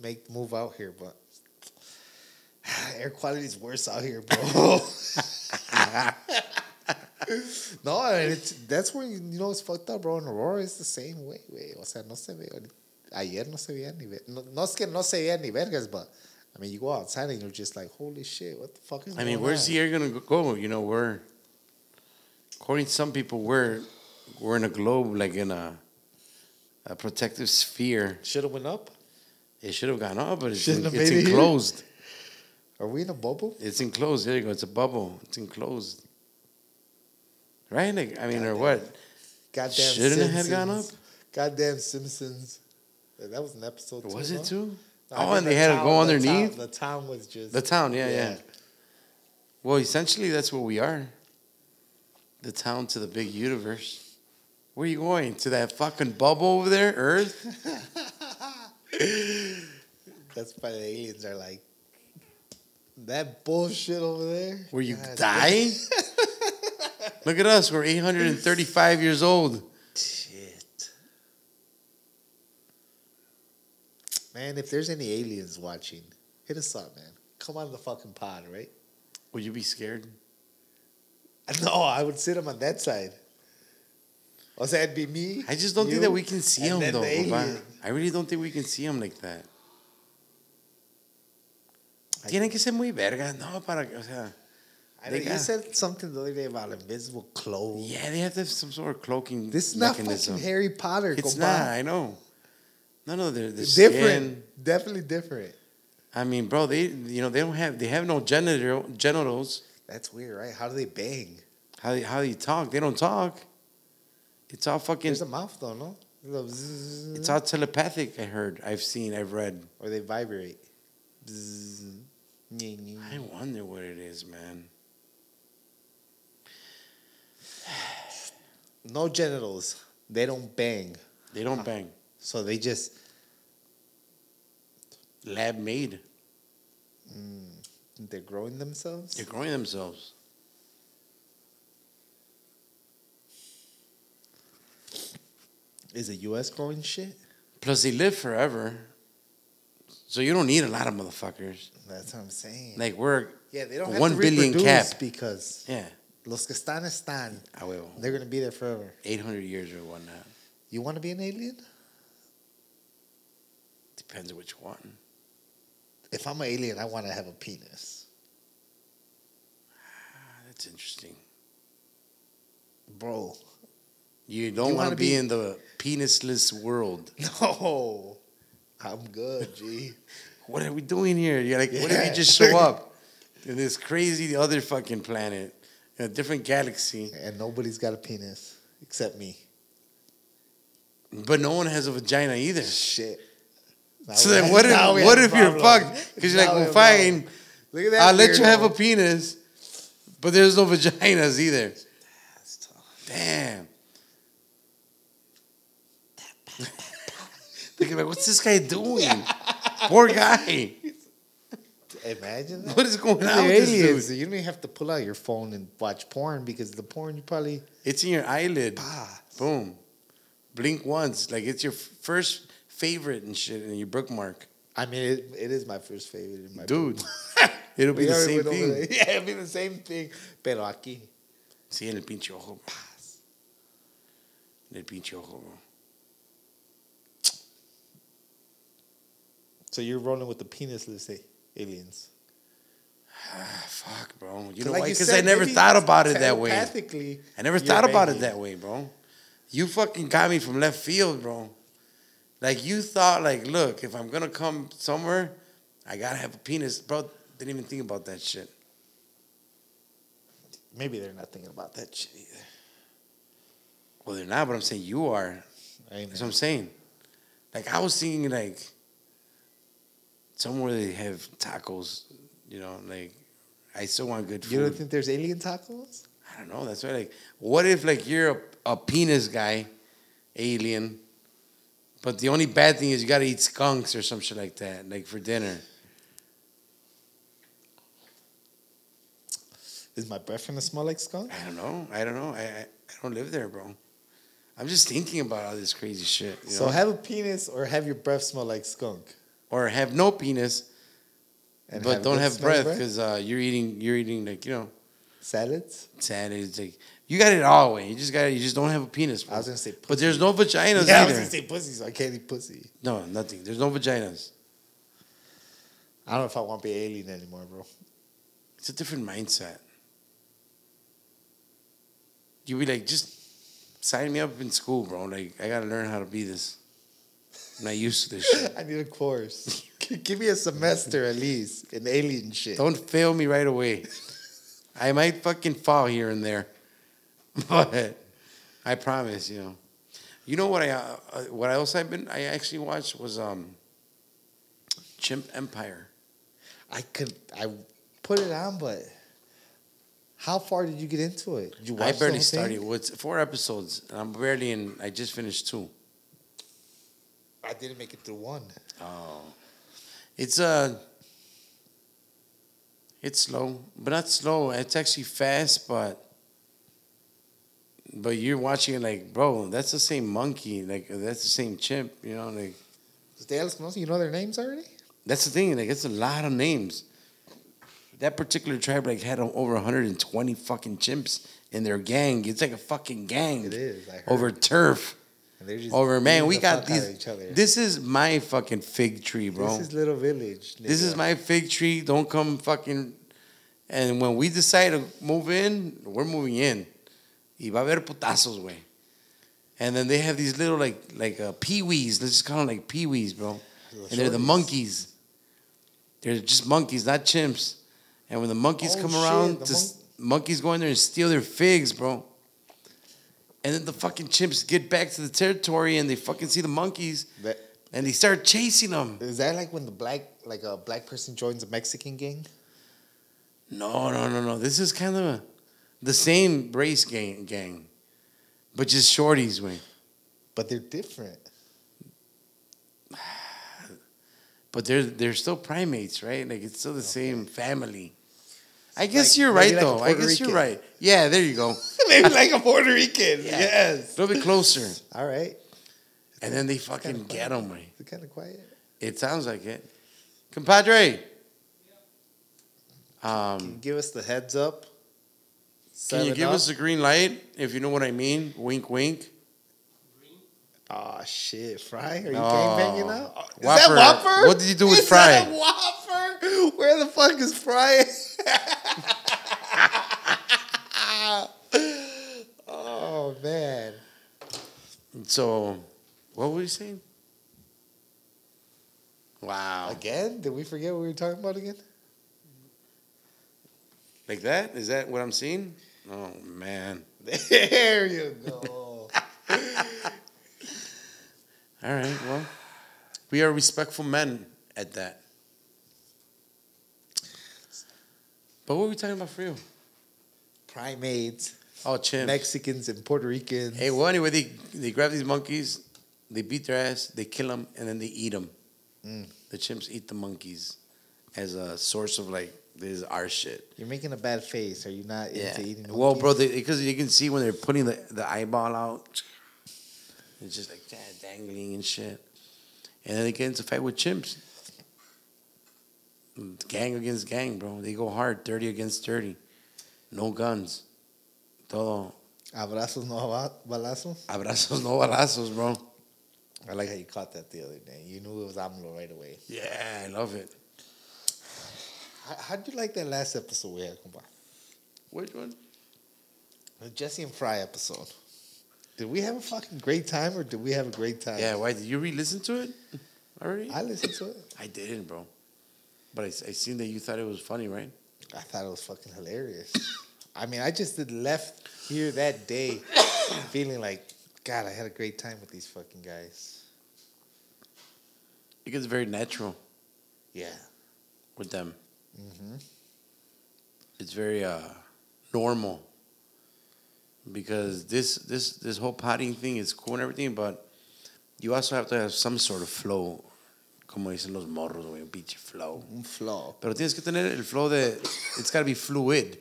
make move out here, but air quality is worse out here, bro. no, and it's that's where you know it's fucked up, bro. In Aurora, is the same way, way. O sea, no se ve. Ayer no se veía ni ver. No, no es que no se veía ni vergas, but I mean, you go outside and you're just like, holy shit, what the fuck is I mean, where's on? the air gonna go? You know, we're according to some people, we're we're in a globe, like in a a protective sphere. Should have went up. It should have gone up, but it's, in, it's made it here. enclosed. Are we in a bubble? It's enclosed. There you go. It's a bubble. It's enclosed. Right? Like, I mean, or what? Goddamn. Shouldn't it have gone Simpsons. Goddamn Simpsons. That was an episode. Was it too? No, oh, and the they had to town- go the underneath. town- The town was just The town, yeah, yeah, Well, essentially, that's what we are. The town to the big universe. Where are you going? To that fucking bubble over there, Earth? That's why the aliens are like that bullshit over there. Where you God die? Look at us. We're 835 years old. Shit. Man, if there's any aliens watching, hit us up, man. Come on the fucking pod, right? Would you be scared? No, I would sit them on that side. O sea, it'd be me. I just don't you, think that we can see him though. the I really don't think we can see him like that. I- Tienen que ser muy vergas, no, para, o sea, I They know, you said something the other day about invisible clothes. yeah, they have to have some sort of cloaking This is not mechanism. fucking Harry Potter. It's not, I know. No, no, they're, they're different. skin. Definitely different. I mean, bro, they, you know, they don't have, they have no genital, genitals. That's weird, right? How do they bang? How, they- how do you talk? They don't talk. It's all fucking, There's a mouth though, no? It's all telepathic, I heard, I've seen, I've read. or they vibrate. I wonder what it is, man. No genitals. They don't bang. They don't bang. So they just Lab made. Mm, they're growing themselves. They're growing themselves. Is it US growing shit? Plus, they live forever. So you don't need a lot of motherfuckers. That's what I'm saying. Like we're yeah, they don't to billion cap. because yeah, los que están están. I will. They're gonna be there forever. Eight hundred years or whatnot. You want to be an alien? Depends on which one. If I'm an alien, I want to have a penis, Ah, that's interesting. bro. You don't want wanna be, be- in the penisless world. No, I'm good, G. What are we doing here? You're like, what if Yeah. you just show up in this crazy other fucking planet, in a different galaxy, and nobody's got a penis except me. but no one has a vagina either? Shit. Now So then, what if what if you're fucked? Because you're like, Now well, have a problem. fine, Look at that. I'll let you have a penis, but there's no vaginas either. That's tough. Damn. Thinking like, what's this guy doing? Poor guy. Imagine that. What is going on with this dude? You don't even have to pull out your phone and watch porn because the porn you probably It's in your eyelid. ah. Boom. Blink once. Like it's your first favorite and shit, and you bookmark. I mean, it, it is my first favorite in my Dude, it'll be the same thing. Yeah, it'll be the same thing. Pero aquí. Sí, en el pinche ojo. Paz. En el pinche ojo, bro. So you're rolling with the penisless a- aliens. Ah, fuck, bro. You know like why? Because I never thought about it that way. I never thought about it that way, bro. You fucking got me from left field, bro. Like you thought, like, look, if I'm gonna come somewhere, I gotta have a penis, bro. Didn't even think about that shit. Maybe they're not thinking about that shit either. Well, they're not, but I'm saying you are. That's what I'm saying. Like I was thinking, like somewhere they have tacos. You know, like I still want good food. You don't think there's alien tacos? I don't know. That's why, like, what if like you're a, a penis guy, alien, but the only bad thing is you gotta eat skunks or some shit like that, like for dinner. Is my breath gonna smell like skunk? I don't know. I don't know. I I, I don't live there, bro. I'm just thinking about all this crazy shit. You So know? have a penis or have your breath smell like skunk. Or have no penis, And but don't have breath because uh, you're eating you're eating like you know salads. salads. Like you got it all way. You just got you just don't have a penis. Bro. I was gonna say, but there's no vaginas yeah, I was gonna say pussy, so I can't eat pussy. no, nothing. There's no vaginas. I don't know if I want to be alien anymore, bro. It's a different mindset. You'd be like, just sign me up in school, bro. Like I gotta learn how to be this. I'm not used to this shit. I need a course. Give me a semester at least in alien shit. Don't fail me right away. I might fucking fall here and there, but I promise, you know. You know what I uh, uh, what else I've been I actually watched was um Chimp Empire. I could I put it on, but how far did you get into it? Did you I watch the barely started. Well, it's four episodes, and I'm barely in. I just finished two. I didn't make it through one. Oh, it's uh It's slow, but not slow. It's actually fast, but but you're watching it like, bro, that's the same monkey. Like that's the same chimp. You know, like Ustedes conocen? You know their names already? that's the thing. Like it's a lot of names. That particular tribe like had over 120 fucking chimps in their gang. It's like a fucking gang. It is. Over turf. And they're just Over man, we the got these. This is my fucking fig tree, bro. This is little village. This is my fig tree. Don't come fucking. And when we decide to move in, we're moving in. Y va a haber putazos, güey. And then they have these little like like uh, peewees. Let's just call them like peewees, bro. And they're the monkeys. They're just monkeys, not chimps. And when the monkeys Oh, come shit, around, the just monkeys go in there and steal their figs, bro. And then the fucking chimps get back to the territory and they fucking see the monkeys That, and they start chasing them. is that like when the black like a black person joins a Mexican gang? No, no, no, no. This is kind of a, the same race gang, gang, but just shorties, way. But they're different. But they're they're still primates, right? Like it's still the same family. I guess Like- you're right, like though. I Puerto guess you're right. Yeah, there you go. Maybe like a Puerto Rican. Yeah. Yes. A little bit closer, All right. and then they fucking get them, way. It's kind of quiet. It sounds like it, compadre. Can you Um, give us the heads up? can you give up? us a green light if you know what I mean? Wink, wink. Oh shit, Fry? Are you Oh. gangbanging now? Oh, Is Whopper. that Whopper? What did you do with Is Fry? that Whopper? Where the fuck is Fry? oh man. So, what were you saying? Wow. Again? Did we forget what we were talking about again? Like that? Is that what I'm seeing? Oh, man. There you go. All right, well, we are respectful men at that. But what were we talking about for you? Primates, Oh, chimps. Mexicans, and Puerto Ricans. Hey, well, anyway, they, they grab these monkeys, they beat their ass, they kill them, and then they eat them. Mm. The chimps eat the monkeys as a source of, like, this is our shit. You're making a bad face. Are you not Yeah. into eating? Well, bro, because you can see when they're putting the, the eyeball out, it's just like dangling and shit. And then they get into a fight with chimps. Gang against gang, bro. They go hard, 30 against 30. No guns. Todo. Abrazos, no balazos. Abrazos, no balazos, bro. I like how you caught that the other day. You knew it was AMLO right away. Yeah, I love it. How, how'd you like that last episode we had, compa? Which one? The Jesse and Fry episode. Did we have a fucking great time or did we have a great time? Yeah, why? Did you re listen to it already? I listened to it. I didn't, bro. But I, I seen that you thought it was funny, right? I thought it was fucking hilarious. I mean, I just did left here that day feeling like, God, I had a great time with these fucking guys. It gets very natural Yeah. with them. Mm-hmm. it's very uh, normal because this this this whole potting thing is cool and everything, but you also have to have some sort of flow, como dicen los morros, güey, un pinche flow. Un flow. Pero tienes que tener el flow de, it's got to be fluid,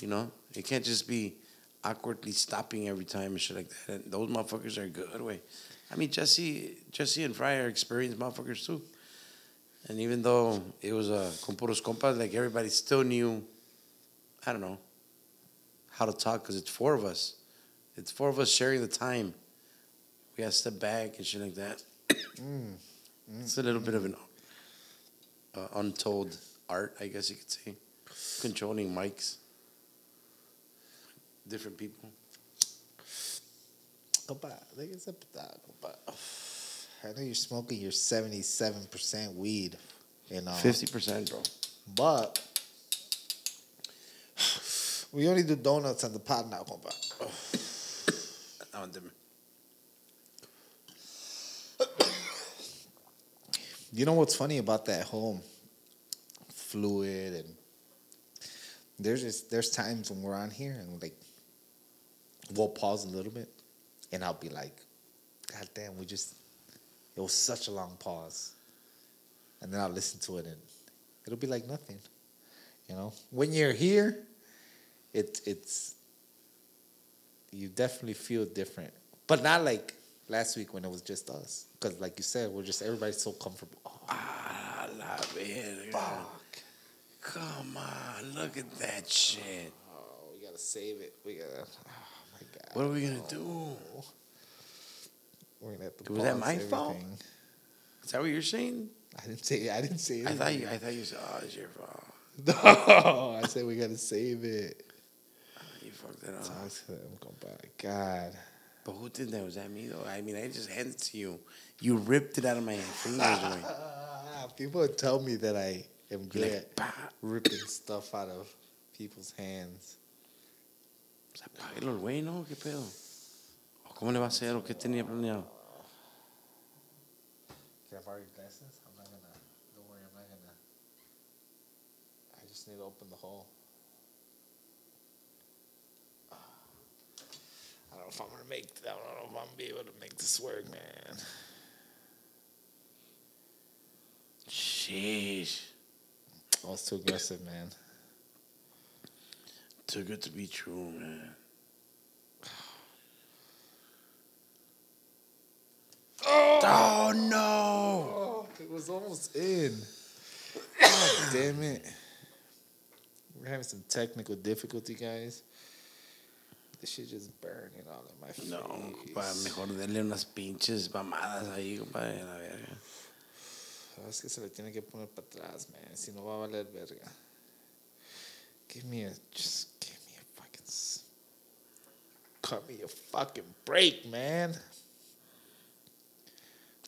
you know. It can't just be awkwardly stopping every time and shit like that. And those motherfuckers are good, way. I mean, Jesse, Jesse and Fry are experienced motherfuckers too. And even though it was uh, con puros compas, like everybody still knew, I don't know, how to talk because it's four of us. It's four of us sharing the time. We got to step back and shit like that. Mm. It's a little bit of an uh, untold art, I guess you could say. Controlling mics, different people. Compa, ¿de qué se trata, compa? I know you're smoking your 77% weed, you know. Fifty percent, bro. But we only do donuts on the pod now, compa. Then. You know what's funny about that whole fluid and there's just there's times when we're on here and like we'll pause a little bit and I'll be like, God damn, we just it was such a long pause. And then I'll listen to it and it'll be like nothing. You know? When you're here, it it's you definitely feel different. But not like last week when it was just us. Because like you said, we're just everybody's so comfortable. Oh, Ah, la verga. fuck. Come on, look at that shit. Oh, we gotta save it. We gotta. Oh my god. What are we gonna do? We're gonna have to. Was that my fault? everything. Is that what you're saying? I didn't say. I didn't say. It. I thought you. I thought you said, "Oh, it's your fault." No, I said we gotta save it. Fucked it up. Talk to them. Go back. God. But who did that? Was that me though? I mean, I just handed it to you. You ripped it out of my fingers. people tell me that I am good like, at "Pa." ripping stuff out of people's hands. O sea, páguelo el güey, ¿no? ¿Qué pedo? ¿O ¿Cómo le va a hacer? ¿O qué tenía planeado? Can I borrow your glasses? I'm not gonna. Don't worry, I'm not gonna. I just need to open the hole. I don't know if I'm gonna make. That. I don't know if I'm gonna be able to make this work, man. Sheesh. Oh, was too aggressive, man. Too good to be true, man. Oh! oh, no! Oh, it was almost in. God damn it. We're having some technical difficulty, guys. This shit just burning all in my face. No, compadre, mejor denle unas pinches mamadas ahí, compadre, a la verga. Es que se le tiene que poner para atrás, man. Si no va a valer verga. Give me a, just give me a fucking, cut me a fucking break, man.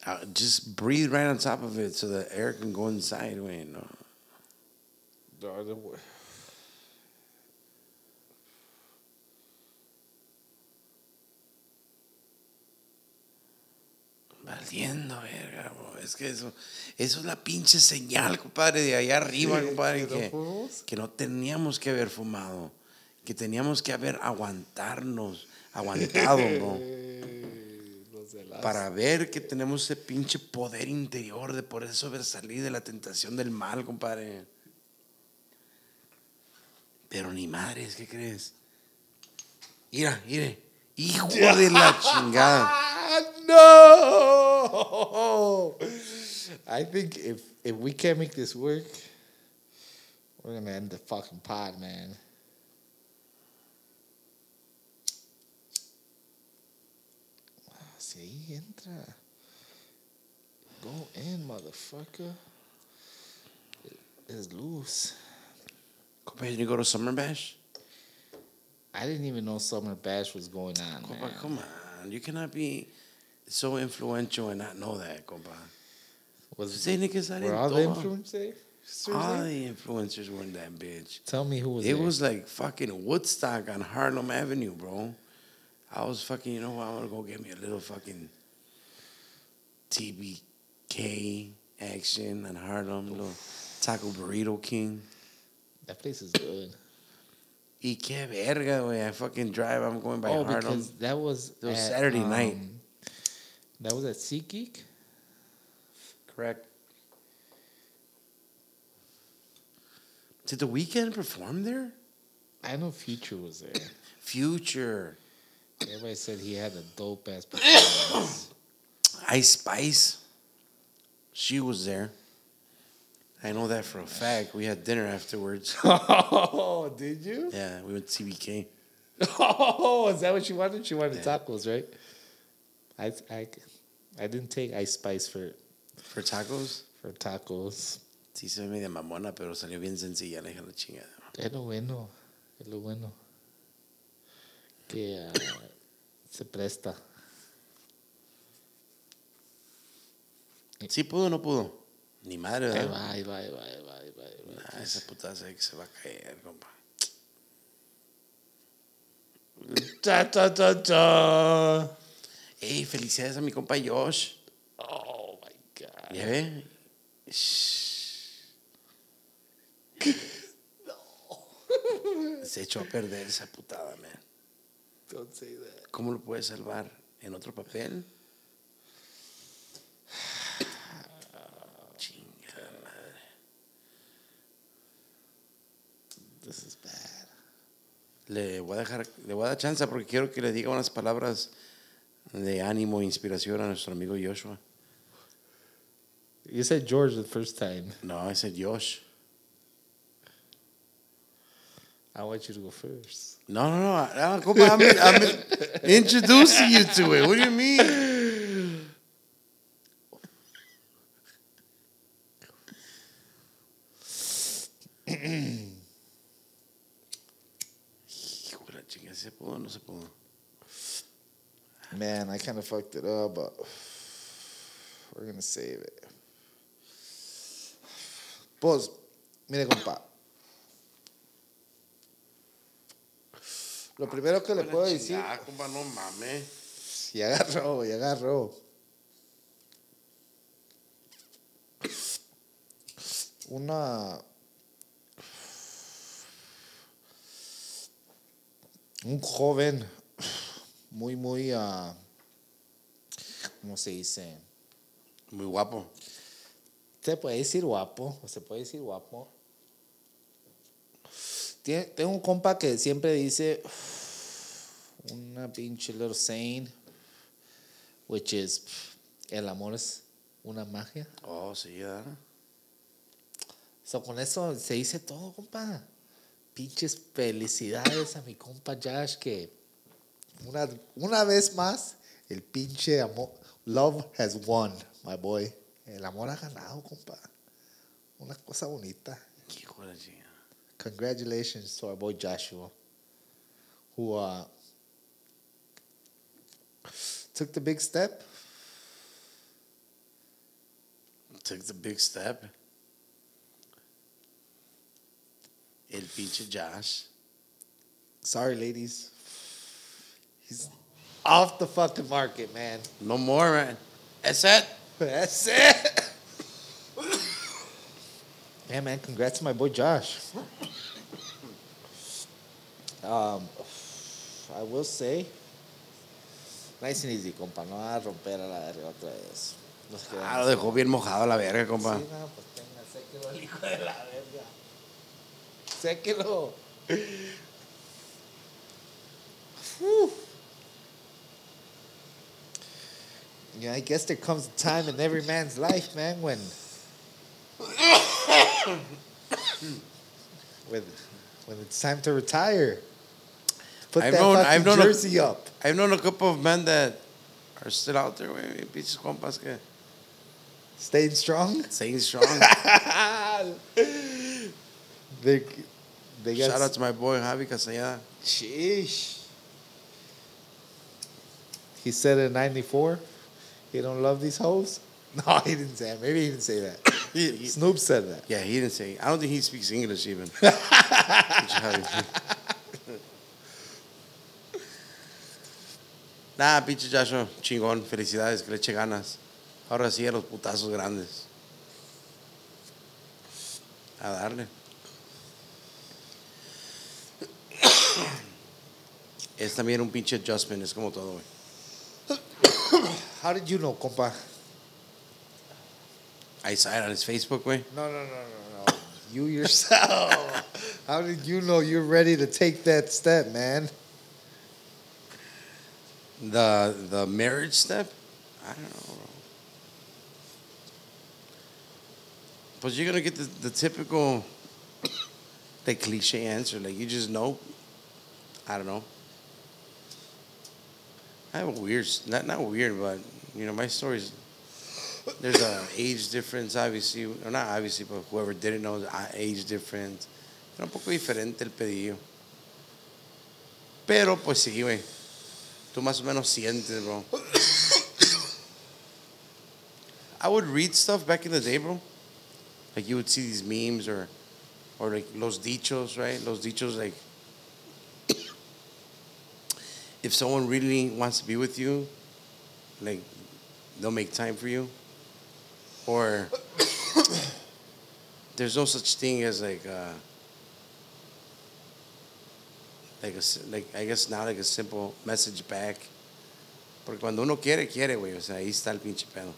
Uh, just breathe right on top of it so the air can go inside, güey. No. The Valiendo, verga, bro. Es que eso, eso es la pinche señal, compadre, de allá arriba, Sí, compadre, que no que, teníamos que haber fumado, que teníamos que haber aguantarnos, aguantado, bro, para ver que tenemos ese pinche poder interior de poder sobresalir de la tentación del mal, compadre. Pero ni madres, ¿qué crees? Mira, mire, hijo de la chingada. No! I think if if we can't make this work, we're gonna end the fucking pod, man. Si ahí entra. Go in, motherfucker. It is loose. Compadre, you go to Summer Bash? I didn't even know Summer Bash was going on, Compa, man. come on. You cannot be so influential and not know that, compa. Was tiene que estar were all the influencers? All the influencers were in that bitch. Tell me who was It there. was like fucking Woodstock on Harlem Avenue, bro. I was fucking, you know what? I'm gonna go get me a little fucking TBK action on Harlem, little Taco Burrito King. That place is good. Y qué verga, güey. I fucking drive. I'm going by oh, Harlem. because that was It was at, Saturday night. um, That was at SeatGeek. Correct. Did the Weeknd perform there? I know Future was there. Future. Everybody said he had a dope ass performance. Ice Spice. She was there. I know that for a fact. We had dinner afterwards. oh, did you? Yeah, we went to TBK. Oh, is that what she wanted? She wanted Yeah. tacos, right? I, I, I didn't take Ice Spice for For tacos. for tacos. Sí, se ve media mamona, pero salió bien sencilla. Le dije la chingada. Es lo bueno, es lo bueno. Que ah, se presta. ¿Sí pudo o no pudo? Ni madre, Ahí ¿verdad? va, ahí va, ahí va, ahí va, ahí va, ahí va. Nah, esa puta se, se va a caer, compa. Ta, ta, ta, ta. Ey, felicidades a mi compa Josh. Oh my God. ¿Ya ve? Shh. Se echó a perder esa putada, man. Don't say that. ¿Cómo lo puedes salvar? ¿En otro papel? Chingada madre. This is bad. Le voy a dejar, le voy a dar chance porque quiero que le diga unas palabras de ánimo e inspiración a nuestro amigo Joshua. You said George the first time. No, I said Josh. I want you to go first. No, no, no. ah, compa, I'm, I'm introducing you to it. What do you mean? Hijo de la chinga, ¿se pudo o no se pudo? Man, I kind of fucked it up, but we're gonna save it. Pues, mire, compa. Lo primero que le puedo decir, Ah, compa, no mames. y agarró, y agarró. Una. Un joven muy, muy. ah, ¿Cómo se dice? Muy guapo. Se puede decir guapo, o se puede decir guapo. Tiene- tengo un compa que siempre dice una pinche little saying, which is, el amor es una magia. Oh, sí, ¿verdad? So, con eso se dice todo, compa. Pinches felicidades a mi compa Josh que una, una vez más el pinche amor, love has won, my boy. El amor ha ganado, compa. Una cosa bonita. Hijo de. Congratulations to our boy Joshua, who uh, took the big step Took the big step. El pinche Josh. Sorry, ladies. He's off the fucking market, man. No more, man. That's it. That's it. yeah, man. Congrats to my boy Josh. Um, I will say, nice and easy, compa. No va a romper a la verga otra vez. No se quedan Ah, lo dejó bien mojado la verga, compa. Sí, no, pues tenga, séquelo el hijo de la verga. Séquelo. Whew. Yeah, I guess there comes a time in every man's life, man, when when, when it's time to retire. Put I've that known- fucking I've known a- jersey up. I've known a couple of men that are still out there. Pinches compas que Staying strong. staying strong. they, they got Shout out to my boy Javi Castañeda. Sheesh. He said in '94, he don't love these hoes. No, he didn't say that. Maybe he didn't say that. He- he- Snoop said that. yeah, he didn't say. I don't think he speaks English even. Nah, pinche Joshua, chingón. Felicidades, que le eche ganas. Ahora sí a los putazos grandes. A darle. Es también un pinche adjustment, es como todo, güey. How did you know, compa? I saw it on his Facebook, güey. No, no, no, no, no. You yourself. How did you know you're ready to take that step, man? The the marriage step? I don't know. But you're gonna get the, the typical the cliche answer. Like you just know. I don't know. I have a weird not not weird, but you know, my story's there's a age difference, obviously. Or not obviously, but whoever didn't know the age difference. Era un poco diferente el pedillo. Pero pues sí, güey. Tú más o menos sientes, bro. I would read stuff back in the day, bro. Like you would see these memes or, or like los dichos, right? Los dichos, like, if someone really wants to be with you, like, they'll make time for you. Or there's no such thing as like, uh, like a, like I guess now like a simple message back. Porque cuando uno quiere, quiere, güey. O sea, ahí está el pinche pedo.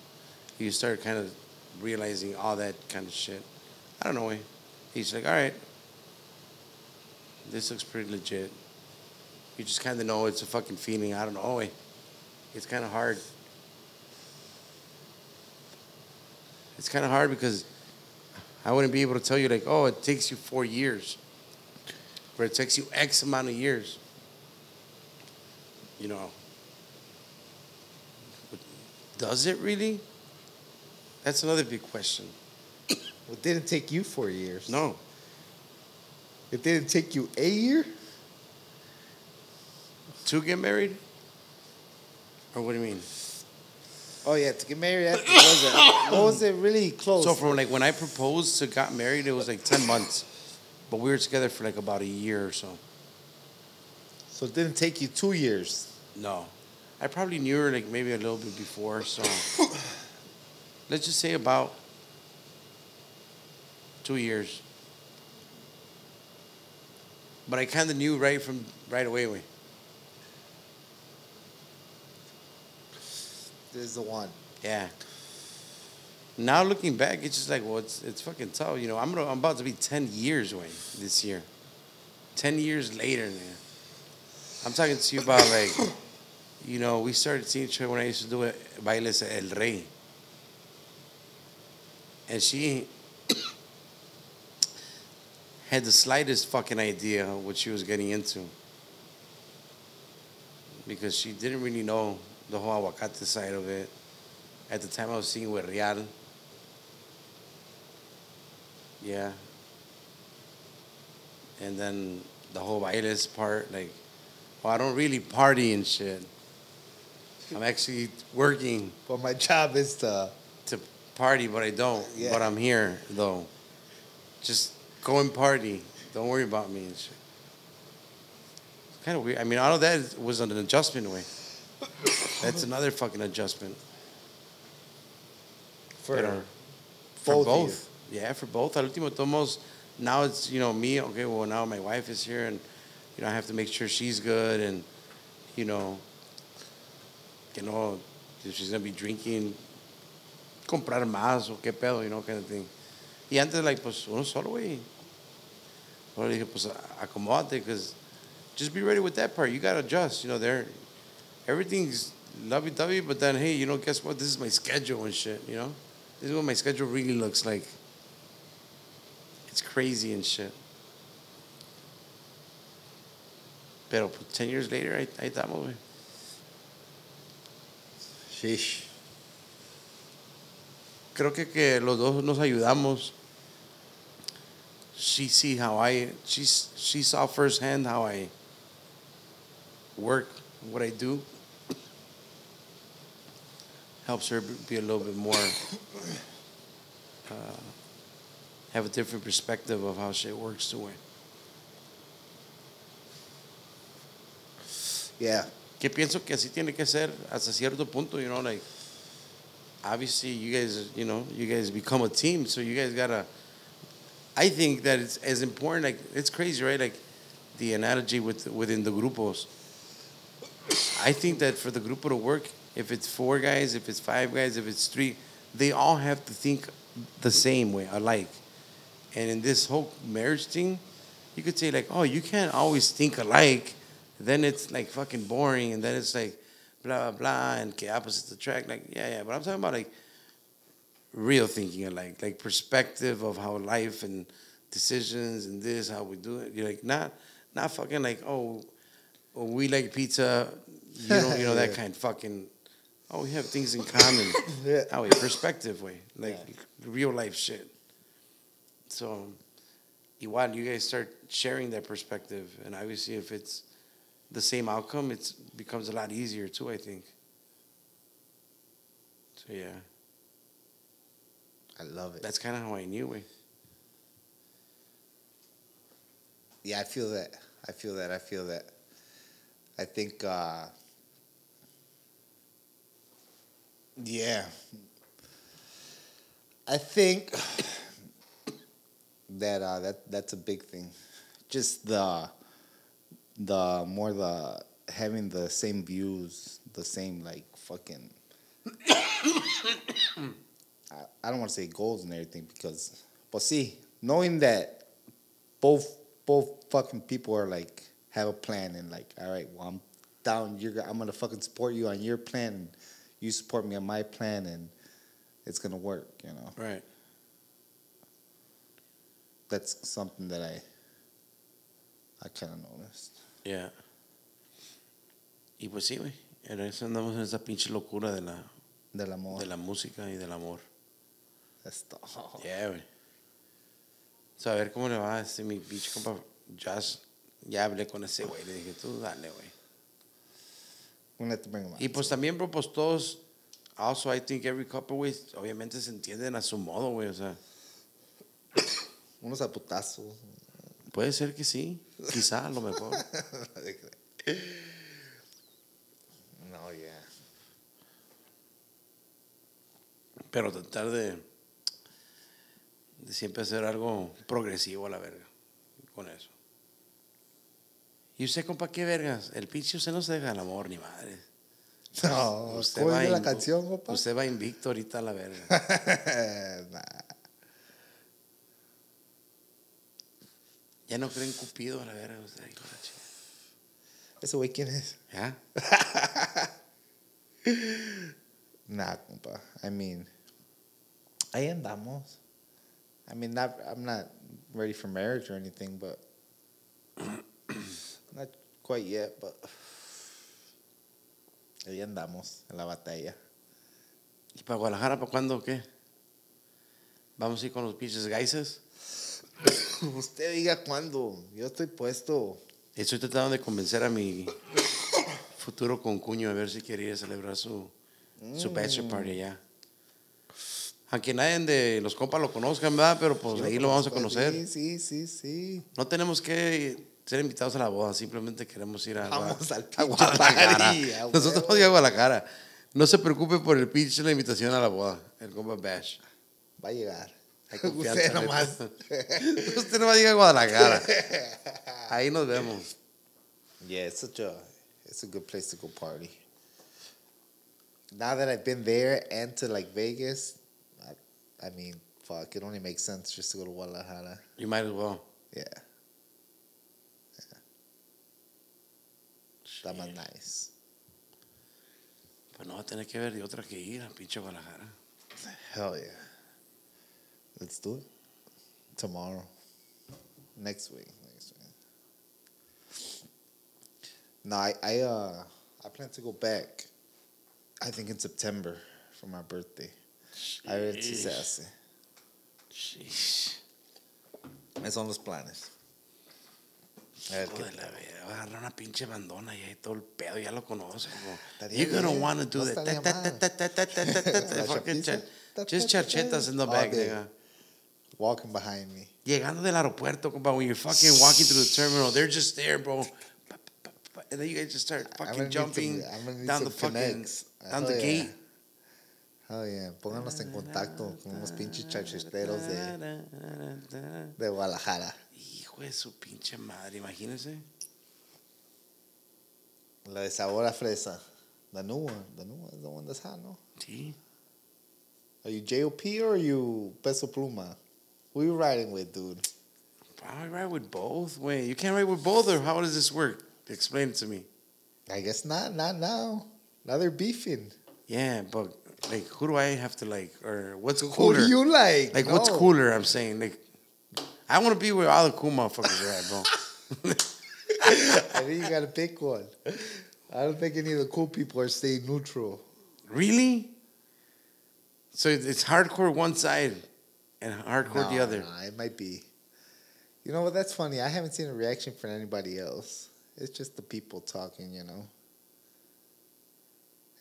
You start kind of realizing all that kind of shit. I don't know, güey. He's like, all right, this looks pretty legit. You just kind of know it's a fucking feeling. I don't know. It's kind of hard. It's kind of hard because I wouldn't be able to tell you like, oh, it takes you four years, but it takes you X amount of years. You know, But does it really? That's another big question. It didn't take you four years. No, It didn't take you a year? To get married, or what do you mean? Oh, yeah, to get married, that was it, what was it really close? So from like when I proposed to got married, it was like ten months, but we were together for like about a year or so. so it didn't take you two years. No, I probably knew her like maybe a little bit before. So let's just say about two years. But I kind of knew right from right away. Way. This is the one. Yeah. Now looking back, it's just like, well, it's it's fucking tough. You know, I'm gonna, I'm about to be ten years away this year. Ten years later, man. I'm talking to you about like, you know, we started seeing each other when I used to do it, bailes El Rey, and she had the slightest fucking idea what she was getting into because she didn't really know the whole aguacate side of it. At the time, I was seeing with Real. Yeah. And then the whole bailes part, like, well, I don't really party and shit. I'm actually working But my job is to to party, but I don't. Yeah. But I'm here though. Just go and party. Don't worry about me and shit. It's kind of weird. I mean, all of that was an adjustment way. That's another fucking adjustment. For Pero- for both both. Yeah, for both. Al último, tomos. Now it's you know me. Okay, well now my wife is here, and you know I have to make sure she's good, and you know, you know, if she's gonna be drinking, comprar más o qué pedo, you know, kind of thing. Y antes like pues uno solo güey. Ahora dije pues acomódate, because just be ready with that part. You gotta adjust. You know, there, everything's lovey-dovey, but then hey, you know, guess what? This is my schedule and shit. You know. This is what my schedule really looks like. It's crazy and shit. Pero pues, 10 years later, ahí, ahí estamos, güey. Sheesh. Creo que, que los dos nos ayudamos. She see how I, she, she saw firsthand how I work, what I do. Helps her be a little bit more, uh, have a different perspective of how shit works to her. Yeah. que pienso que así tiene que ser hasta cierto punto, you know, like obviously you guys, you know, you guys become a team, so you guys gotta. I think that it's as important. Like it's crazy, right? Like the analogy with within the grupos. I think that for the grupo to work, if it's four guys, if it's five guys, if it's three, they all have to think the same way, alike. And in this whole marriage thing, you could say like, oh, you can't always think alike. Then it's like fucking boring, and then it's like blah blah blah, and que opposites attract. Like yeah, yeah. But I'm talking about like real thinking alike, like perspective of how life and decisions and this, how we do it. You're like not not fucking like oh, oh we like pizza, you know, you know that kind fucking. Oh, we have things in common. Yeah. That way, perspective way, like real life shit. So, igual, you guys start sharing that perspective, and obviously, if it's the same outcome, it becomes a lot easier too. I think. So yeah, I love it. that's kind of how I knew it. Yeah, I feel that. I feel that. I feel that. I think, uh, yeah. I think that uh, that that's a big thing. Just the the more the having the same views, the same like fucking. I, I don't want to say goals and everything because, but see, knowing that both both fucking people are like have a plan and like, all right, well I'm down. You're I'm gonna fucking support you on your plan, and you support me on my plan, and it's gonna work. You know, Right. that's something that I I kind of noticed. Yeah. Y pues sí, güey. En eso andamos en esa pinche locura de la, Del amor. de la música y del amor. The- Yeah, güey. So, a ver cómo le va a este mi pinche compa Josh. Ya hablé con ese güey. Le dije, tú dale, güey. Y pues también, bro, pues todos. Also, I think every couple, güey, obviamente se entienden a su modo, güey. O sea, Unos a putazos. puede ser que sí. Quizá, a lo mejor. no, yeah. Pero tratar de, de siempre hacer algo progresivo a la verga. Con eso. ¿Y usted, compa, qué vergas? El pinche usted no se deja el amor ni madre. No, Usted ¿cómo va la canción, compa? Usted va invicto ahorita a la verga. Nah. Ya no cree en Cupido a la verga. Usted, chica. ¿Ese güey quién es? ¿Ya? Nah, compa. I mean, ahí andamos. I mean, not, I'm not ready for marriage or anything, but not quite yet, but ahí andamos en la batalla. ¿Y para Guadalajara, para cuándo o qué? Vamos a ir con los pinches gaises. Usted diga cuándo. Yo estoy puesto. Estoy tratando de convencer a mi futuro concuño a ver si quiere ir a celebrar su, su bachelor party allá. Aunque nadie de los compas lo conozcan, ¿verdad? Pero pues Yo ahí lo vamos a conocer. Sí, sí, sí, sí. No tenemos que ser invitados a la boda, simplemente queremos ir a, Vamos Gua- al a Guadalajara. a Nosotros vamos a a Guadalajara. No se preocupe por el pitch la invitación a la boda, el compa Bash. Va a llegar. Hay confianza, Usted nomás. Usted no va a llegar a Guadalajara. Ahí nos vemos. Yeah, it's such a it's a good place to go party. Now that I've been there and to like Vegas, I, I mean, fuck, it only makes sense just to go to Guadalajara. You might as well. Yeah. That was nice. Pues no va a tener que ver de otra que ir a pinche Guadalajara. Hell yeah. Let's do it. Tomorrow. Next week. Next week. No, I, I uh I plan to go back. I think in September for my birthday. A ver si se hace. Sheesh. Esos son los planes. A ver qué la verga, va a agarrar una pinche bandona y ahí todo el pedo, ya lo You're gonna bien, want to do that. Just charchetas in the back, nigga. walking behind me. Llegando del aeropuerto, compa, when you're fucking walking through the terminal, they're just there, bro. And then you guys just start fucking jumping down the fucking, down Hell the gate. Oh yeah, pónganos en contacto con unos pinches charcheteros de, de Guadalajara. Hijo de su pinche madre, imagínese. La de sabor a fresa. The new one. The new one is the one that's hot, no? Sí. Are you JOP or are you Peso Pluma? Who you riding with, dude? Probably ride with both. Wait, you can't ride with both, or how does this work? Explain it to me. I guess not. Not now. Now they're beefing. Yeah, but like, who do I have to like, or what's Who cooler? do you like? Like, what's cooler? I'm saying, like, I want to be where all the cool motherfuckers are at, bro. I think you gotta pick one. I don't think any of the cool people are staying neutral. really? So it's hardcore one side and hardcore the other. no, it might be. You know what? That's funny. I haven't seen a reaction from anybody else. It's just the people talking, you know.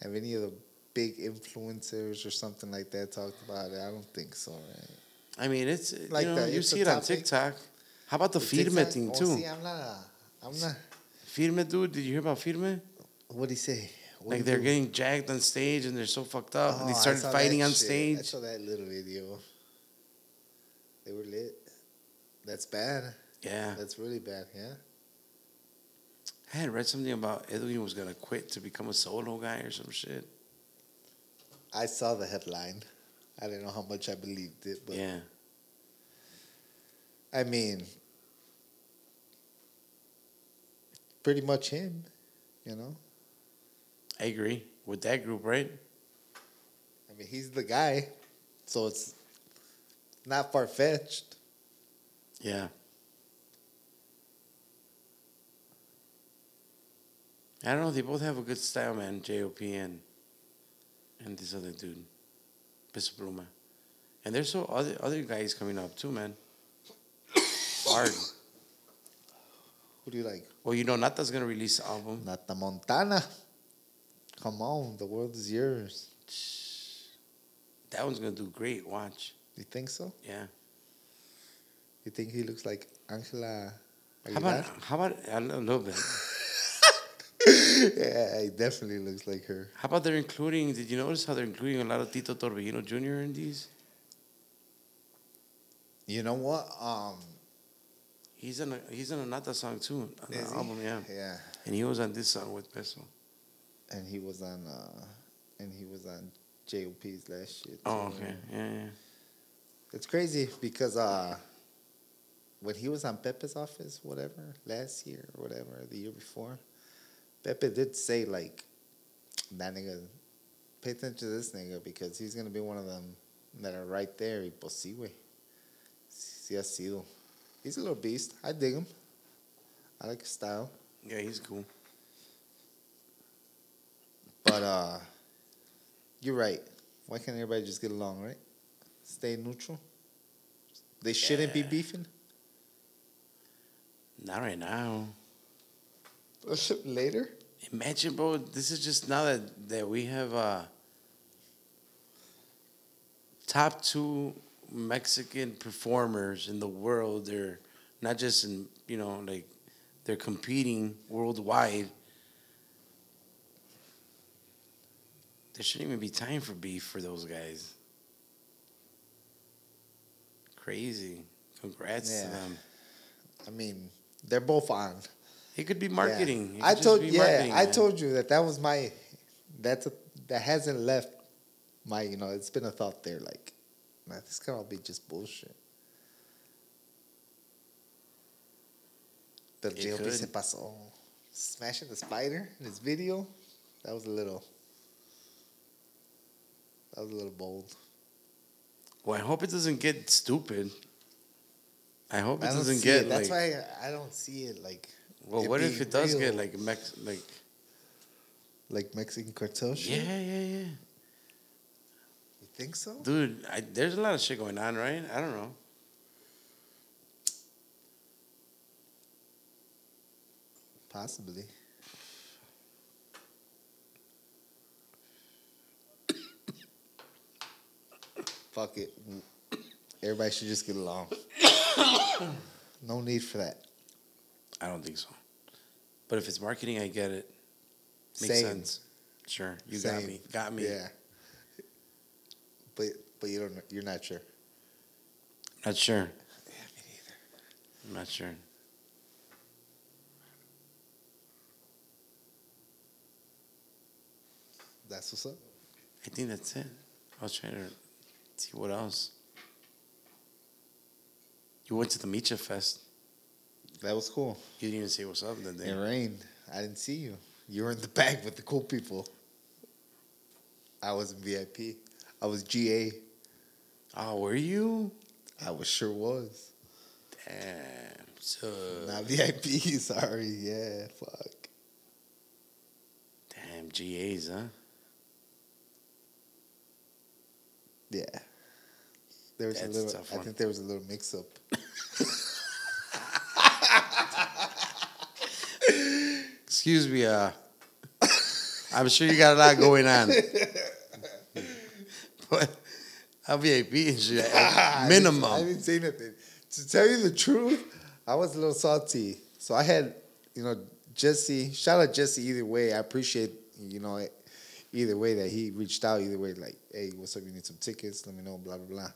Have any of the big influencers or something like that talked about it? I don't think so, right? I mean, it's Like you know you see it on. TikTok. How about the The Firme TikTok- thing oh, too? See, I'm not. A, I'm not. Firme, dude, did you hear about Firme? What did he say? What Like they're do? getting jacked on stage and they're so fucked up. and Oh, they I started fighting on shit. I saw that little video. They were lit. That's bad. Yeah, That's really bad. Yeah. I had read something about Edwin was gonna quit to become a solo guy or some shit. I saw the headline. I didn't know how much I believed it, but Yeah, I mean, pretty much him, you know. I agree with that group, right? I mean, he's the guy, so it's not far fetched. Yeah. I don't know. They both have a good style, man. J.O.P. and and this other dude, Peso Pluma. And there's so other other guys coming up too, man. Hard. Who do you like? Well, you know, Nata's gonna release an album. Nata Montana. Come on, the world is yours. That one's gonna do great. Watch. You think so? Yeah. You think he looks like Angela? How about how about a little bit? yeah, he definitely looks like her. How about they're including? Did you notice how they're including a lot of Tito Torbellino Jr. in these? You know what? Um, He's in a he's in a Nata song too on the he? album, yeah. Yeah, And he was on this song with Peso. and he was on, uh, and he was on J.O.P.'s last shit. Oh, okay, yeah, yeah. It's crazy because uh, when he was on Pepe's office, whatever, last year or whatever, the year before, Pepe did say like, that nigga, pay attention to this nigga because he's gonna be one of them that are right there. Y pues sí, güey. Sí ha sido. He's a little beast. I dig him. I like his style. Yeah, he's cool. But uh, you're right. Why can't everybody just get along, right? Stay neutral. They shouldn't be beefing. Not right now. Later. Imagine, bro. This is just now that that we have uh top two Mexican performers in the world. They're not just in you know like they're competing worldwide. There shouldn't even be time for beef for those guys. Crazy. Congrats to them. I mean, they're both on. It could be marketing. I could just told yeah, marketing, I man. told you that that was my that's a, that hasn't left my you know it's been a thought there like man this could all be just bullshit. The JLP se pasó. Smashing the spider in his video, that was a little. That was a little bold. Well, I hope it doesn't get stupid. I hope it I doesn't get it. That's like. why I don't see it like. Well, it what if it does get like Mex like? like Mexican cartel shit? Yeah, yeah, yeah. You think so? Dude, I, there's a lot of shit going on, right? I don't know. Possibly. Fuck it. Everybody should just get along. no need for that. I don't think so. But if it's marketing, I get it. Makes Same. sense. Sure, you got me. Got me. Yeah. But but you don't. You're not sure. Not sure. Yeah, me neither. I'm not sure. That's what's up. I think that's it. I was trying to see what else. You went to the Micha Fest. That was cool. You didn't even say what's up that day. It rained. I didn't see you. You were in the back with the cool people. I was in VIP. I was GA. Oh, ah, were you? I was sure was. Damn. So, Not VIP. Sorry. Yeah. Fuck. damn GAs, huh? Yeah. There was That's a little. I think there was a little mix up. Excuse me, uh, I'm sure you got a lot going on. but I'm VIP and shit. I didn't- Minimum. I didn't say nothing. To tell you the truth, I was a little salty. So I had, you know, Jesse. Shout out Jesse. Either way, I appreciate you know, either way that he reached out. Either way, like, hey, what's up? You need some tickets? Let me know. Blah blah blah.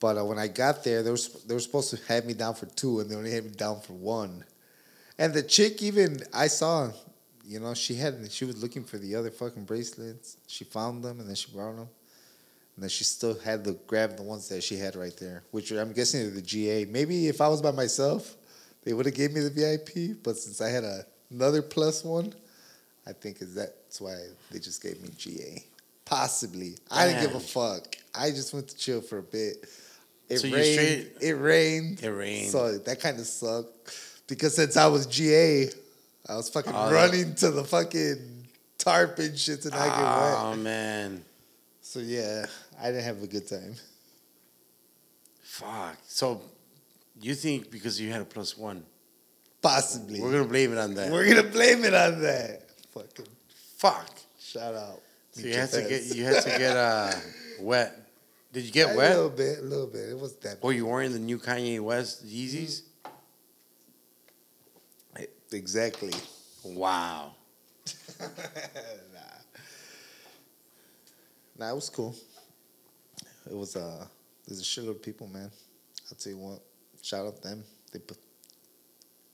But uh, when I got there, they were they were supposed to have me down for two, and they only had me down for one. And the chick even I saw, you know, she had she was looking for the other fucking bracelets. She found them, and then she brought them. And then she still had to grab the ones that she had right there, which I'm guessing are the GA. Maybe if I was by myself, they would have gave me the VIP. But since I had a, another plus one, I think is that's why they just gave me GA. Possibly, I didn't give a fuck. I just went to chill for a bit. It So rained. It rained. It rained. So that kind of sucked because since I was GA, I was fucking Oh, running to the fucking tarp and shit to not get wet. Oh man, So yeah, I didn't have a good time. fuck. So you think because you had a plus one, Possibly. we're gonna blame it on that? We're gonna blame it on that. Fucking Fuck. shout out. So you had to get you had to get uh wet. Did you get a wet? A little bit, a little bit. It was that. Or you wearing the new Kanye West Yeezys? Exactly. Wow. nah. Nah, it was cool. It was uh there's a shitload of people, man. I'll tell you what. Shout out them. They put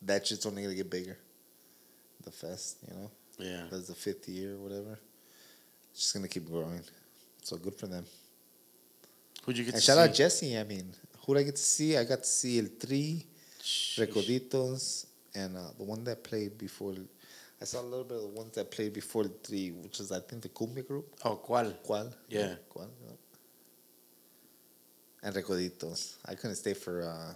that shit's only gonna get bigger. The fest, you know? Yeah. That's the fifth year or whatever. It's just gonna keep growing. So good for them. Who'd you get And to shout see? out Jesse. I mean, who did I get to see? I got to see El Tri. Recoditos, and uh, the one that played before. I saw a little bit of the ones that played before the three, which is I think the Cumbia group. Oh, ¿cuál? Cual? Yeah. Cual? yeah. And Recoditos. I couldn't stay for. Uh,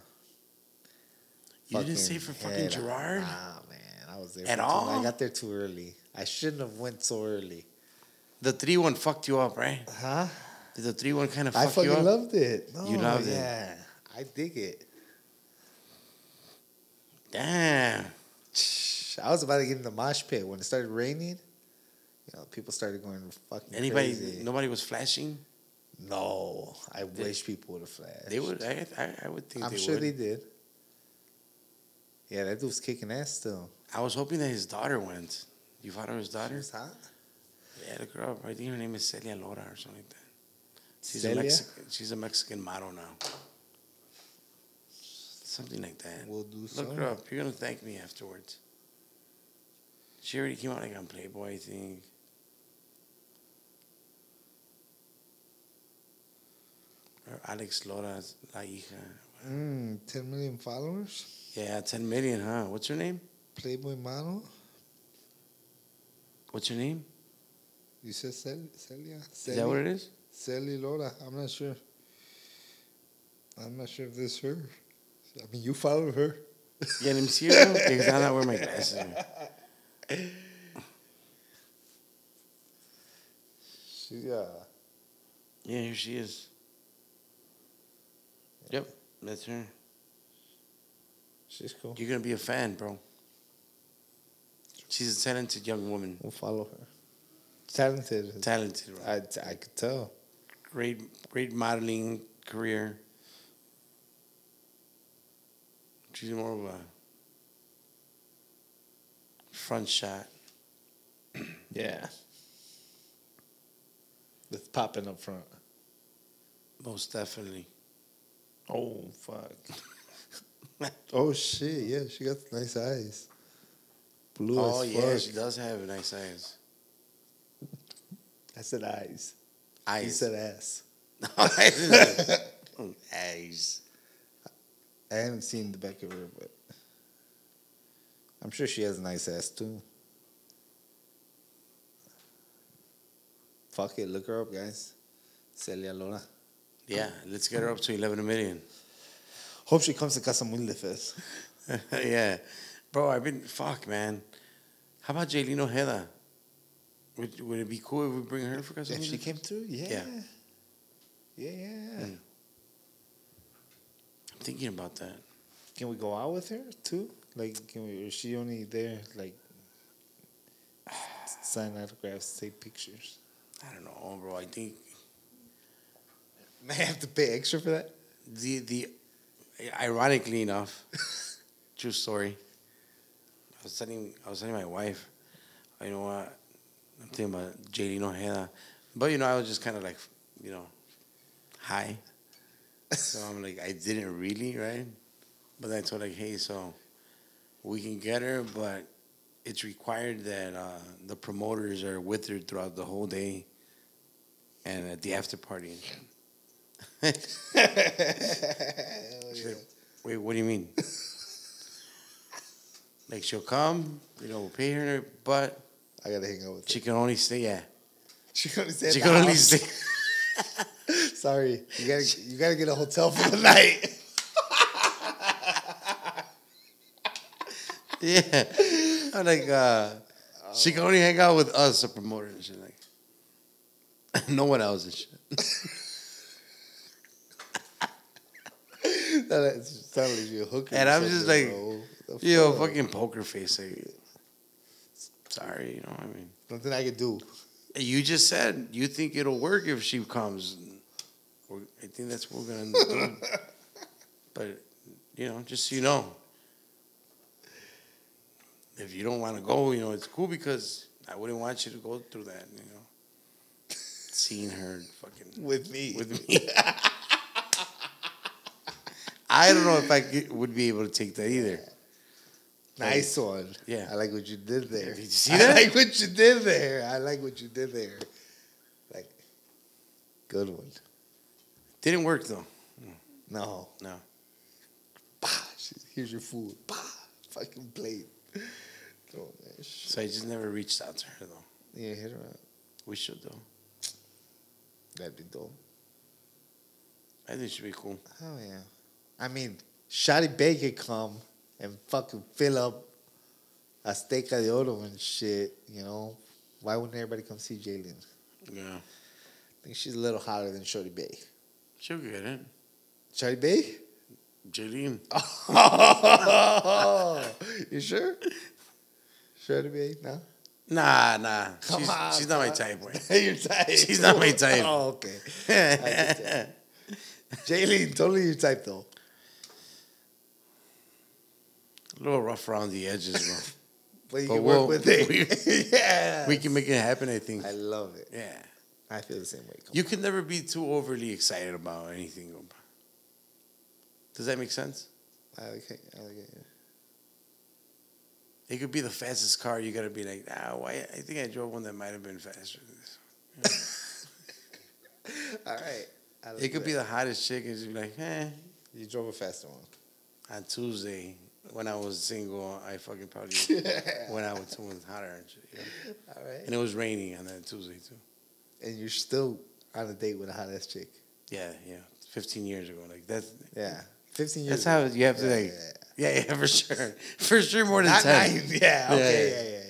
You didn't stay for fucking yeah, Gerard? Nah, man. I was there At too- all? I got there too early. I shouldn't have went so early. The three one fucked you up, right? Huh? Did the three one kind of I fuck you fucking up? loved it. No, You loved it. yeah. I dig it. Damn. I was about to get in the mosh pit when it started raining. You know, people started going fucking Anybody? crazy. Nobody was flashing. No, I wish people would have flashed. They would. I, I, I would think I'm they sure would. they did. Yeah, that dude's kicking ass still. I was hoping that his daughter went. You follow his daughter? She's hot. Yeah, the girl. I think her name is Celia Lora or something like that. She's a Mexican. She's a Mexican model now. Something like that. We'll do Look her up. You're gonna thank me afterwards. She already came out like on Playboy, I think. Or Alex Lora's La Hija. Mm, 10 million followers. Yeah, 10 million, huh? What's her name? Playboy model. What's her name? You said Cel- Celia? Is that what it is? Celia Lora. I'm not sure. I'm not sure if this is her. I mean, you follow her. Yeah, I'm her. Because I'm not wearing my glasses. She's uh, Yeah, here she is. Yep, that's her. she's cool. You're gonna be a fan, bro. She's a talented young woman. We'll follow her. Talented. Talented, bro. I, I could tell. Great, great modeling career. She's more of a front shot. Yeah. That's popping up front. Most definitely. Oh, fuck. oh, shit. Yeah, she got nice eyes. Blue oh as yeah, fuck. she does have nice eyes. I said eyes. Eyes. You said ass. eyes. I haven't seen the back of her, but I'm sure she has a nice ass too. Fuck it, look her up, guys. Celia Lora. Yeah, let's get her up to 11 million. Hope she comes to Casa Humilde Fest. yeah. Bro, I've been, fuck, man. How about Jailyne Ojeda? Would, would it be cool if we bring her for Casa If she came through, yeah. Yeah. Yeah, yeah. Mm. Thinking about that. Can we go out with her too? Like, can we? Is she only there like sign autographs, take pictures? I don't know, bro. I think May I have to pay extra for that? the, the, ironically enough, true story. I was telling, I was telling my wife, you know what, I'm thinking about Jailyne Ojeda. But, you know, I was just kind of like, you know, high. So I'm like, I didn't really, right? But I told like, hey, so we can get her, but it's required that uh, the promoters are with her throughout the whole day and at the after party and shit. She's like, Wait, what do you mean? like she'll come, you know, we'll pay her, but I gotta hang out with her. she can only stay. Yeah, She can only stay. she the can only house. stay. Sorry, you gotta you gotta get a hotel for the night. yeah, I'm like, uh, she can only hang out with us, the promoter and shit. Like, no one else and shit. that sounds like you're hooking. And I'm just like, bro. What the Yo, fuck? fucking poker face. Like, sorry, you know what I mean. Nothing I could do. You just said you think it'll work if she comes. We're- I think that's what we're gonna do. but you know, just so you know, if you don't want to go, you know, it's cool because I wouldn't want you to go through that. You know, seeing her fucking With me. with me. I don't know if I could, would be able to take that either. Nice one. Yeah. I like what you did there. Did you see I that? like what you did there. I like what you did there. Like, good one. Didn't work though. Mm. No. No. Bah, here's your food. Bah, fucking plate. Throw that shit. So I just never reached out to her though. Yeah, hit her up. We should though. That'd be dope. I think it should be cool. Oh yeah. I mean, Shotty Bay could come and fucking fill up Azteca de Oro and shit, you know. Why wouldn't everybody come see Jailyne? Yeah. I think she's a little hotter than Shorty Bay. She'll get it. Bay? Jailyne. Oh, you sure? Shorty Bay? No? Nah, nah. Come she's, on, she's not my type, way. your type. She's not my type. Oh, okay. Jailyne, totally your type though. A little rough around the edges, bro. But you But can we'll- work with it. yeah. we can make it happen, I think. I love it. Yeah. I feel the same way. Come You can never be too overly excited about anything. Does that make sense? on. I like it. I like it. It could be the fastest car. You got to be like, ah, why? I think I drove one that might have been faster than this. All right. Like It could be the hottest chick and just be like, eh. You drove a faster one. On Tuesday, when I was single, I fucking probably went out with someone hotter and shit. yeah. All right. And it was raining on that Tuesday too. And you're still on a date with a hot ass chick. Yeah, yeah. 15 years ago. Like that's Yeah. 15 years that's how you have to Yeah, like yeah, yeah, yeah, for sure. For sure more than Not 10. nine. Yeah. Okay. Yeah, Yeah. Yeah.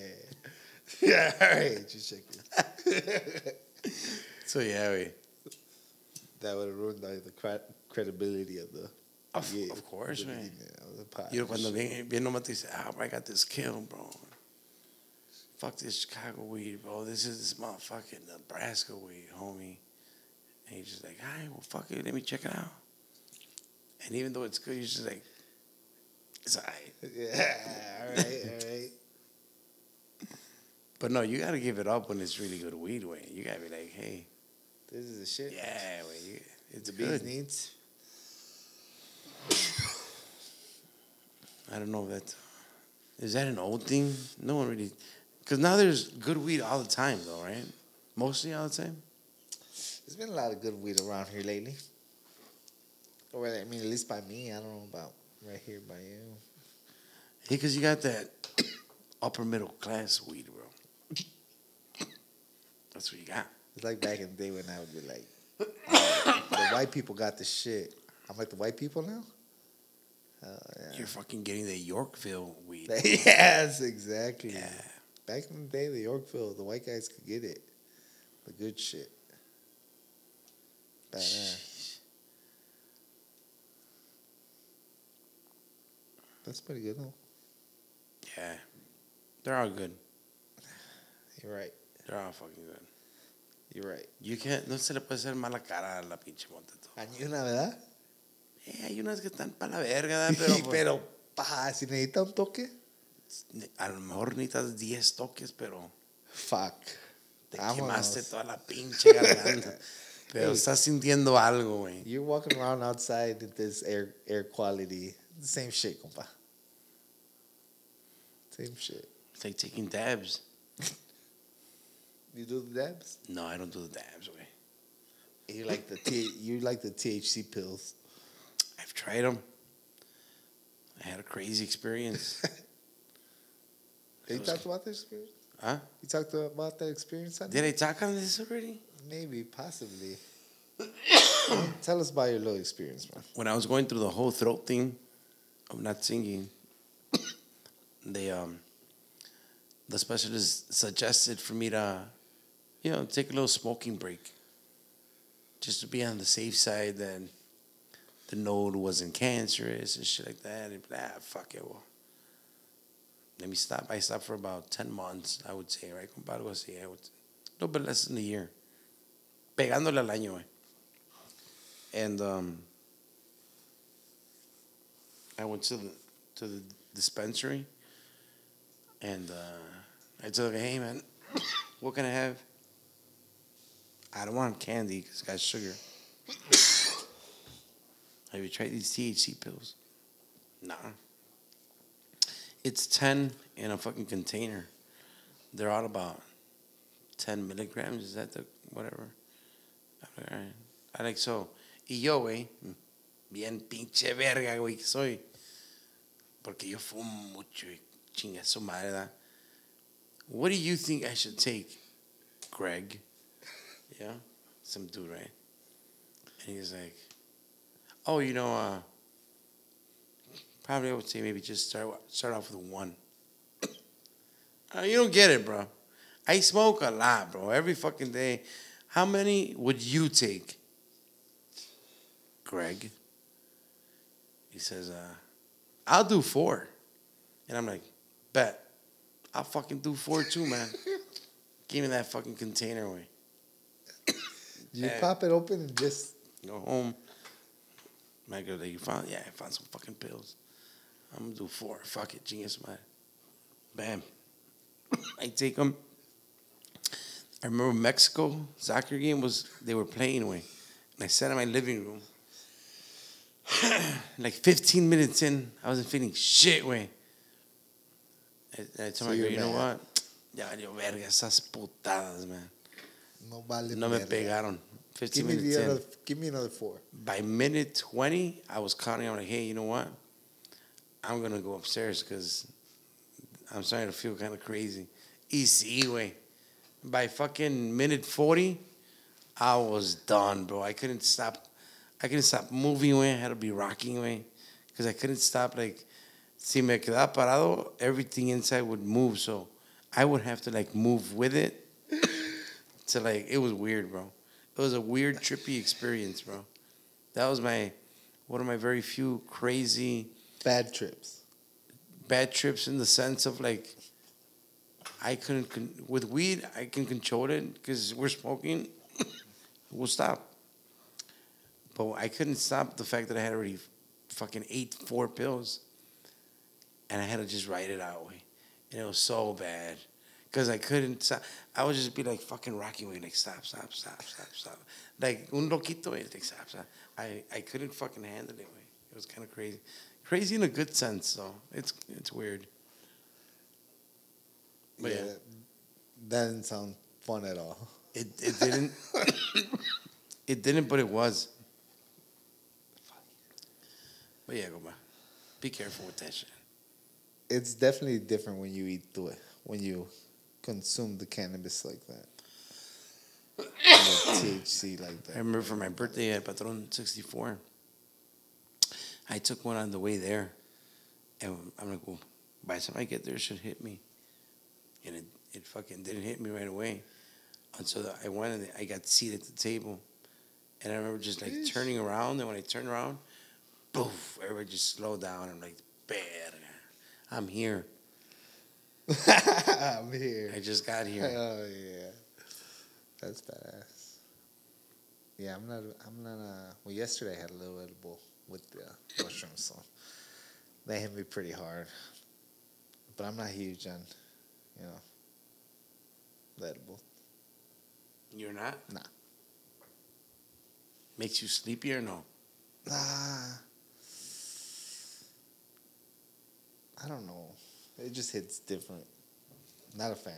Yeah. Yeah. All right. Just checking. So yeah, we that would have ruined like, the credibility of the. Of- yeah, of course, man. the pod. You know, cuando bien, bien nomás te dice, ah, I got this kill, bro. Fuck this Chicago weed, bro. This is this motherfucking Nebraska weed, homie. And you're just like, all right, well, fuck it. Let me check it out. And even though it's good, you're just like, it's all right. Yeah. All right. All right. But no, you got to give it up when it's really good weed, way. You got to be like, hey, This is the shit. yeah, way, it's The good. needs. I don't know if that is Is that an old thing. No one really, because now there's good weed all the time, though, right? Mostly all the time. There's been a lot of good weed around here lately. Or I mean, at least by me. I don't know about right here by you. Hey, because you got that upper middle class weed, bro. That's what you got. It's like back in the day when I would be like, "Oh, the white people got the shit. I'm like the white people now. Oh yeah. You're fucking getting the Yorkville weed. yes, exactly. Yeah. Back in the day, the Yorkville, the white guys could get it. The good shit. Badass. That's pretty good, though. Yeah. They're all good. You're right. They're all fucking good. You're right. You can't, no se le puede hacer mala cara a la pinche monteto. Cañona, ¿verdad? Eh, hay unas que están para la verga, pero, Pero, pa, si necesita un toque, a lo mejor necesitas 10 toques, pero fuck. te Vámonos. quemaste toda la pinche garganta. pero Hey. estás sintiendo algo, güey. You're walking around outside with this air air quality. Same shit, compa. Same shit. It's like taking dabs. You do the dabs? No, I don't do the dabs, güey. You like the T- you like the THC pills. I've tried them. I had a crazy experience. You was- talked about that experience? huh? You talked about that experience? Did I talk on this already? Maybe, possibly. Tell us about your little experience, man. When I was going through the whole throat thing of not singing, they um the specialist suggested for me to, you know, take a little smoking break. Just to be on the safe side that the node wasn't cancerous and shit like that. And ah, fuck it, well. Let me stop. I stopped for about 10 months, I would say, right? Compa, algo así. I would, a little bit less than a year. Pegándole al año, eh. And um, I went to the to the dispensary, and uh, I told her, "Hey, man, what can I have?" I don't want candy because it's got sugar. Have you tried these THC pills? Nah. It's ten in a fucking container. They're all about ten milligrams. Is that the whatever? All right. I like so. Y yo, güey, bien pinche verga, güey, soy. Porque yo fumo mucho y chinga su madre, ¿verdad? What do you think I should take, Greg? Yeah? Some dude, right? And he's like, oh, you know, uh, probably I would say maybe just start start off with one. Uh, you don't get it, bro. I smoke a lot, bro. Every fucking day. How many would you take? Greg. He says, uh, I'll do four. And I'm like, bet. I'll fucking do four too, man. Give me that fucking container away. You Yeah. pop it open and just Go home. My girl, like, you found? Yeah, I found some fucking pills. I'm gonna do four. Fuck it, genius man. Bam. I take them. I remember Mexico soccer game was they were playing away, and I sat in my living room. like 15 minutes in, I wasn't feeling shit way. I, I told So my girl, you know what? Ya valió verga esas putadas, man. no vale. No me verga. pegaron. 15 Give me the in other. Give me another four. by minute 20, I was counting. I'm like, hey, you know what? I'm to go upstairs because I'm starting to feel kind of crazy. Easy, way. By fucking minute 40, I was done, bro. I couldn't stop. I couldn't stop moving away. I had to be rocking away because I couldn't stop. Like, si me quedaba parado, everything inside would move. So I would have to, like, move with it. to, like, it was weird, bro. It was a weird, trippy experience, bro. That was my one of my very few crazy Bad trips. bad trips in the sense of like I couldn't con- with weed I can control it because we're smoking. we'll stop, but I couldn't stop the fact that I had already fucking ate four pills, and I had to just write it out, and it was so bad because I couldn't stop. I would just be like fucking rocking way, like stop, stop, stop, stop, stop, like un loquito, like stop, stop. I I couldn't fucking handle it. It was kind of crazy, crazy in a good sense, though. It's it's weird. But yeah, yeah. That, didn't sound fun at all. It it didn't. it didn't, but it was. But yeah, go back. Be careful with that shit. It's definitely different when you eat the when you consume the cannabis like that. THC like that. I remember for my birthday at Patron 64, I took one on the way there. And I'm like, well, by the time I get there, it should hit me. And it, it fucking didn't hit me right away. Until I went and I got seated at the table. And I remember just like Bitch. turning around. And when I turned around, poof, everybody just slowed down. I'm like, bad. I'm here. I'm here. I just got here. Oh yeah, that's badass. Yeah, I'm not. I'm not. Uh, well, yesterday I had a little edible with the mushrooms, so they hit me pretty hard. But I'm not huge on, you know, the edible. You're not? Nah. Makes you sleepy or no? Ah, I don't know. It just hits different. Not a fan.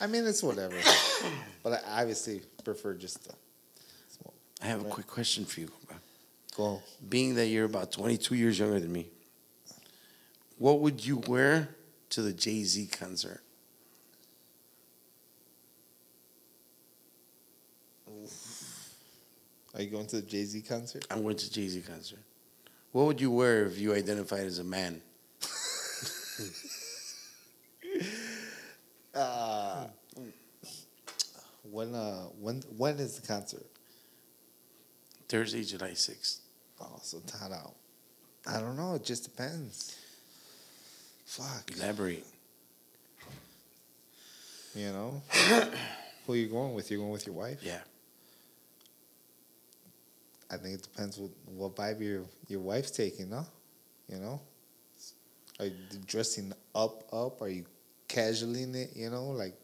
I mean, it's whatever. but I obviously prefer just the smoke. I have a quick question for you. bro. Go. Being that you're about 22 years younger than me, what would you wear to the Jay Z concert? Are you going to the Jay Z concert? I'm going to Jay Z concert. What would you wear if you identified as a man? Uh, when uh when when is the concert? Thursday, July 6th. Oh, so tied out. I don't know. It just depends. Fuck. Elaborate. You know. Who you going with? You going with your wife? Yeah. I think it depends what what vibe your your wife's taking, no? You know? Are you dressing up up? Are you casually in it, you know? Like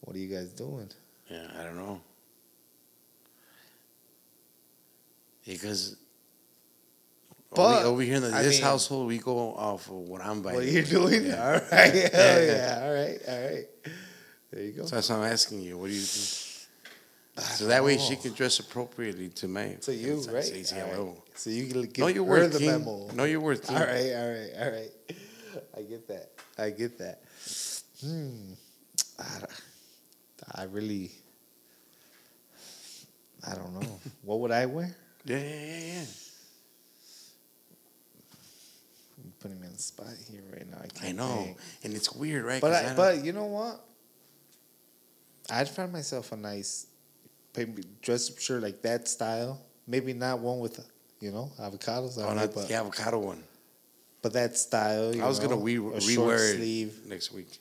what are you guys doing? Yeah, I don't know. Because But, over, here in the, this mean- household, we go off of what I'm buying. What you're doing? Yeah. All right. Hell yeah. All right. All right. There you go. So that's why I'm asking you. What do you think? So that way she can dress appropriately to me. To you, it's- right? yeah, All right. So you can give Know your her worth, the King. memo. Know your worth, King. All right, all right, all right. I get that. I get that. Hmm. I, I really. I don't know. what would I wear? Yeah, yeah, yeah, yeah. You're putting me on the spot here right now. I can't. I know, think. and it's weird, right? But I, don't- but you know what? I'd find myself a nice, dress shirt like that style. Maybe not one with, you know, avocados. oh, not but the avocado one. but that style. You I was know, gonna re- a short rewear it sleeve. next week.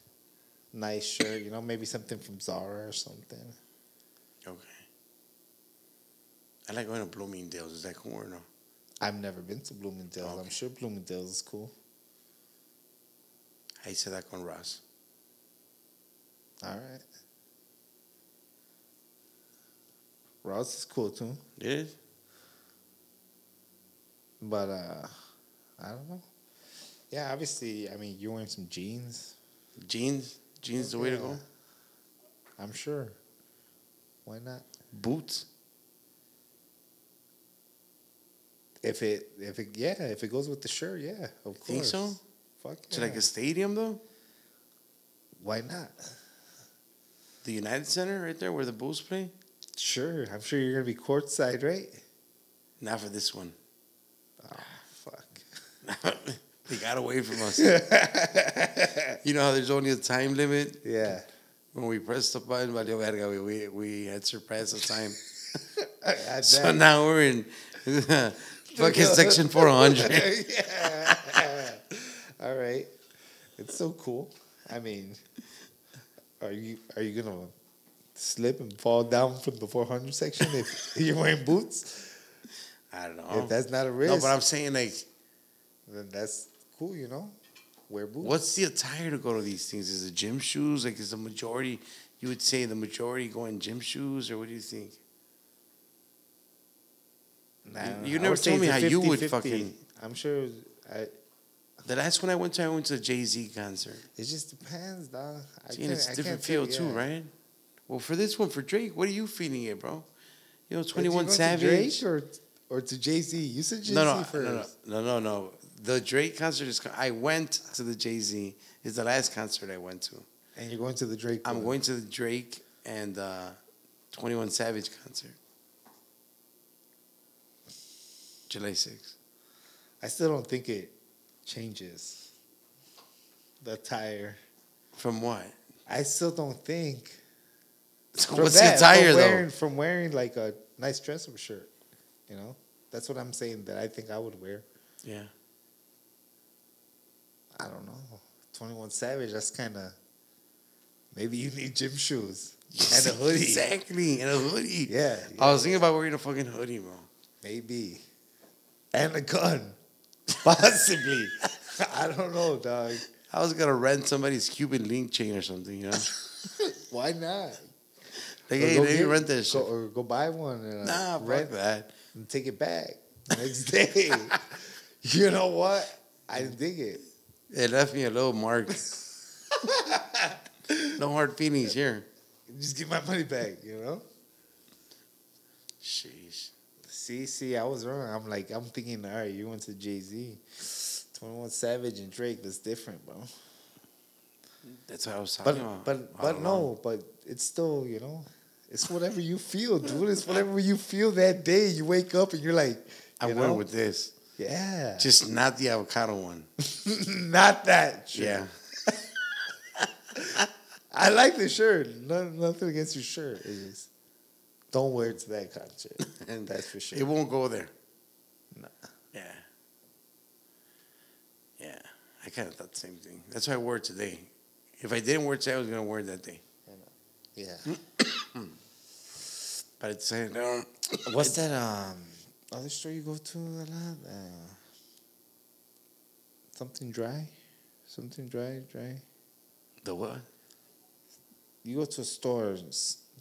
nice shirt. You know, maybe something from Zara or something. Okay. I like going to Bloomingdale's. Is that cool or no? I've never been to Bloomingdale's. I'm sure Bloomingdale's is cool. I said that con Ross. All right. Ross is cool too, it? but uh, I don't know. Yeah, obviously, I mean, you're wearing some jeans. Jeans? Jeans the way to go? I'm sure. Why not? Boots? If it, if it, yeah, if it goes with the shirt, yeah, of course. Think so? Fuck To like a stadium though? Why not? The United Center right there where the Bulls play? Sure, I'm sure you're gonna be courtside, right? Not for this one. Oh, fuck. they got away from us. you know how there's only a time limit? Yeah. When we pressed the button, valió verga, we, we, we had surpassed the time. So now we're in fucking section 400. yeah. All right. It's so cool. I mean, are you are you gonna slip and fall down from the 400 section if you're wearing boots? I don't know. If that's not a risk, no, but I'm saying, like, then that's cool. You know, wear boots. what's the attire to go to these things? Is it gym shoes? Like, is the majority, you would say the majority go in gym shoes, or what do you think? Nah, You- you never told me how you would 50-50. fucking- I'm sure. I, The last one I went to, I went to a Jay Z concert. it just depends, dog. I See, and it's a different feel too, right? Well, for this one, for Drake, what are you feeling it, bro? You know, But you 21 going to Savage. Drake or or to Jay Z? You said Jay Z no, no, first. no, no, no, no, no. The Drake concert is. I went to the Jay Z. Is the last concert I went to. And you're going to the Drake. I'm one. going to the Drake and uh, 21 Savage concert. July 6th. I still don't think it changes the attire. From what? I still don't think. So From what's that, the attire from wearing, though? From wearing like a nice dress up shirt, you know, that's what I'm saying. That I think I would wear. Yeah. I don't know. Twenty One Savage. That's kind of. Maybe you need gym shoes and a hoodie. Exactly, and a hoodie. Yeah, I was thinking about wearing a fucking hoodie, bro. Maybe. And a gun. Possibly. I don't know, dog. I was gonna rent somebody's Cuban link chain or something, you know? Why not? Like, Or hey, go let me get- rent shit. Go, or go buy one and uh, nah, rent that. and take it back next day. you know what? I didn't dig it. It left me a little mark. no hard feelings here. Just give my money back, you know? Sheesh. See, see, I was wrong. I'm like, I'm thinking, all right, you went to Jay Z. 21 Savage and Drake, that's different, bro. That's what I was talking But about. but but no, know. but it's still, you know, it's whatever you feel, dude. It's whatever you feel that day. You wake up and you're like, I you went with this. yeah, Just not the avocado one. not that. Shirt. Yeah. I like the shirt. No, nothing against your shirt. It's just don't wear it to that concert. And That's for sure. It won't go there. No. Yeah. Yeah. I kind of thought the same thing. That's why I wore it today. If I didn't wear it today, I was going to wear it that day. Yeah. But it's decided, no. What's that um other store you go to a lot? Uh, something dry, something dry, dry. The what? You go to a store,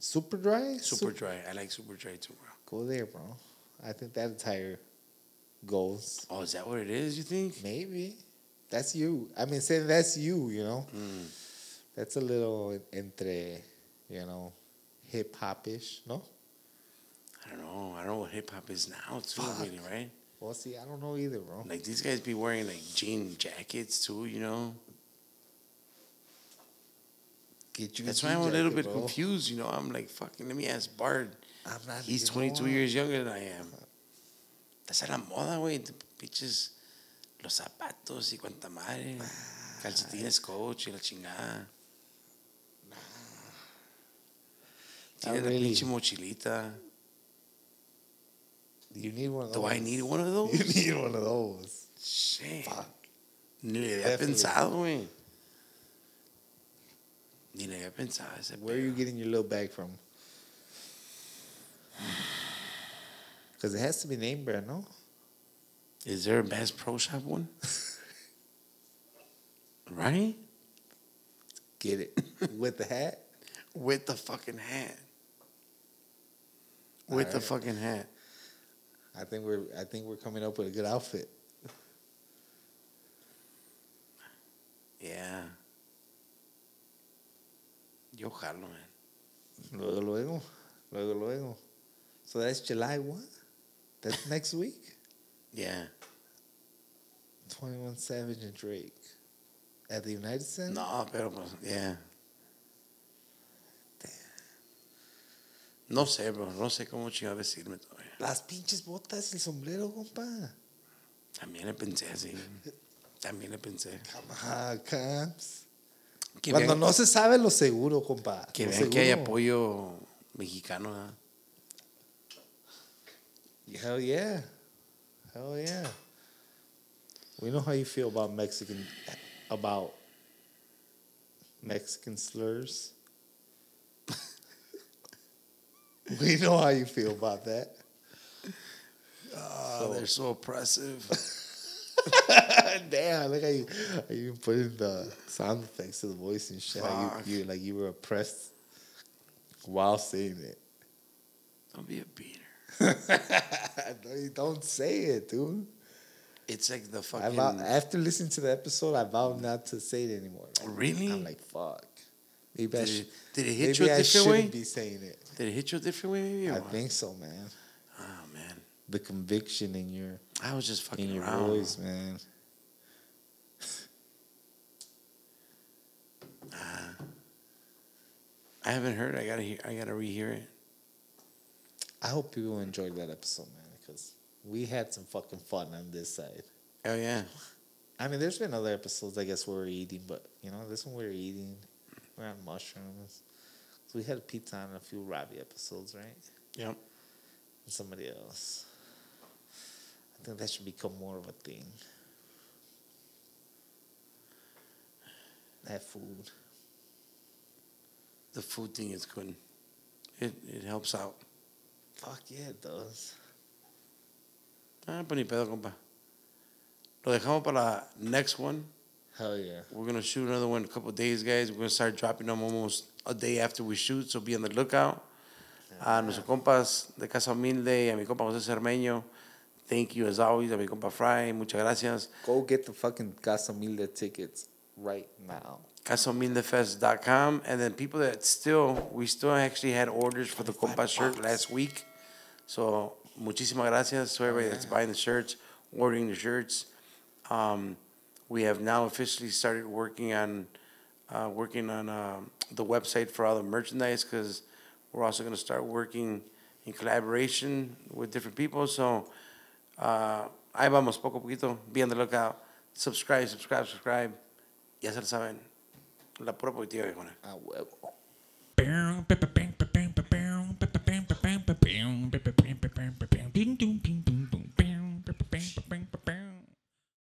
super dry. Super Sup- dry. I like super dry too, bro. Go there, bro. I think that attire goes. Oh, is that what it is, you think? Maybe that's you. I mean, say that's you. You know, Mm. that's a little entre, you know, hip hop ish. No. I don't know. I don't know what hip hop is now, too, Fuck. really, right? Well, see, I don't know either, bro. Like these guys be wearing like jean jackets too, you know. Get you. That's why I'm a little bit bro. confused, you know. I'm like, fucking, let me ask Bard. I'm not. He's 22 what? years younger than I am. That's a la moda, güey. The bitches, los zapatos y cuanta madre. Calcetines coach y la chingada. Tiene Not la really. pinche mochilita. You need one of those? Do. I need one of those? You need one of those. Shit. Fuck. Ni le había pensado, güey. Ni le había pensado ese Where are you getting your little bag from? Because it has to be name brand, no? Is there a Bass Pro Shop one? right? Get it with the hat. With the fucking hat. With the fucking hat. I think we're I think we're coming up with a good outfit. Yeah. Yo jalo, man. Luego, luego, luego, luego. So that's July what? That's next week. Yeah. Twenty One Savage and Drake at the United Center. No, pero pues, yeah. No sé, bro. No sé cómo chingado decirme todavía. Las pinches botas, el sombrero, compa. También le pensé así. También le pensé. Come on, Camps. Que Cuando vean, no se sabe lo seguro, compa. que, vean que hay apoyo mexicano. Hell yeah. Hell yeah. We know how you feel about Mexican about Mexican slurs. we know how you feel about that. Oh, they're so oppressive. Damn, look how you, how you put in the sound effects to the voice and shit. How you, you like you were oppressed while saying it. Don't be a beater. don't say it, dude. It's like the I fucking. vow, after listening to the episode, I vowed not to say it anymore. man. Really? I'm like, fuck. Maybe I Did should. it, did it hit Maybe you a I different way? be saying it. Did it hit you a different way, maybe? I what? think so, man. The conviction in your I was just fucking in your around. voice, man. I haven't heard. it. I gotta hear. I gotta rehear it. I hope people enjoyed that episode, man, because we had some fucking fun on this side. Oh yeah. I mean, there's been other episodes, I guess, where we're eating, but you know, this one we're eating. We're on mushrooms. So we had a pizza on a few Robbie episodes, right? Yep. And somebody else. I think that should become more of a thing. That food. The food thing is good. It it helps out. Fuck yeah, it does. Ah, pues ni pedo, compa. Lo dejamos para la next one. Hell yeah. We're gonna shoot another one in a couple of days, guys. We're gonna start dropping them almost a day after we shoot, so be on the lookout. A nuestros compas de Casa Humilde y a mi compa José Cermeño, thank you as always. A mi compa Fry, muchas gracias. Go get the fucking Casa Humilde tickets right now. CasaHumildeFest.com. And then people that still, we still actually had orders for the compa shirt last week. So, muchísimas gracias to everybody that's buying the shirts, ordering the shirts. Um, we have now officially started working on uh, working on um, the website for all the merchandise because we're also going to start working in collaboration with different people. So Uh, ahí vamos, poco a poquito, viéndolo acá. Subscribe, subscribe, subscribe. Ya se lo saben. La pura positiva. A huevo.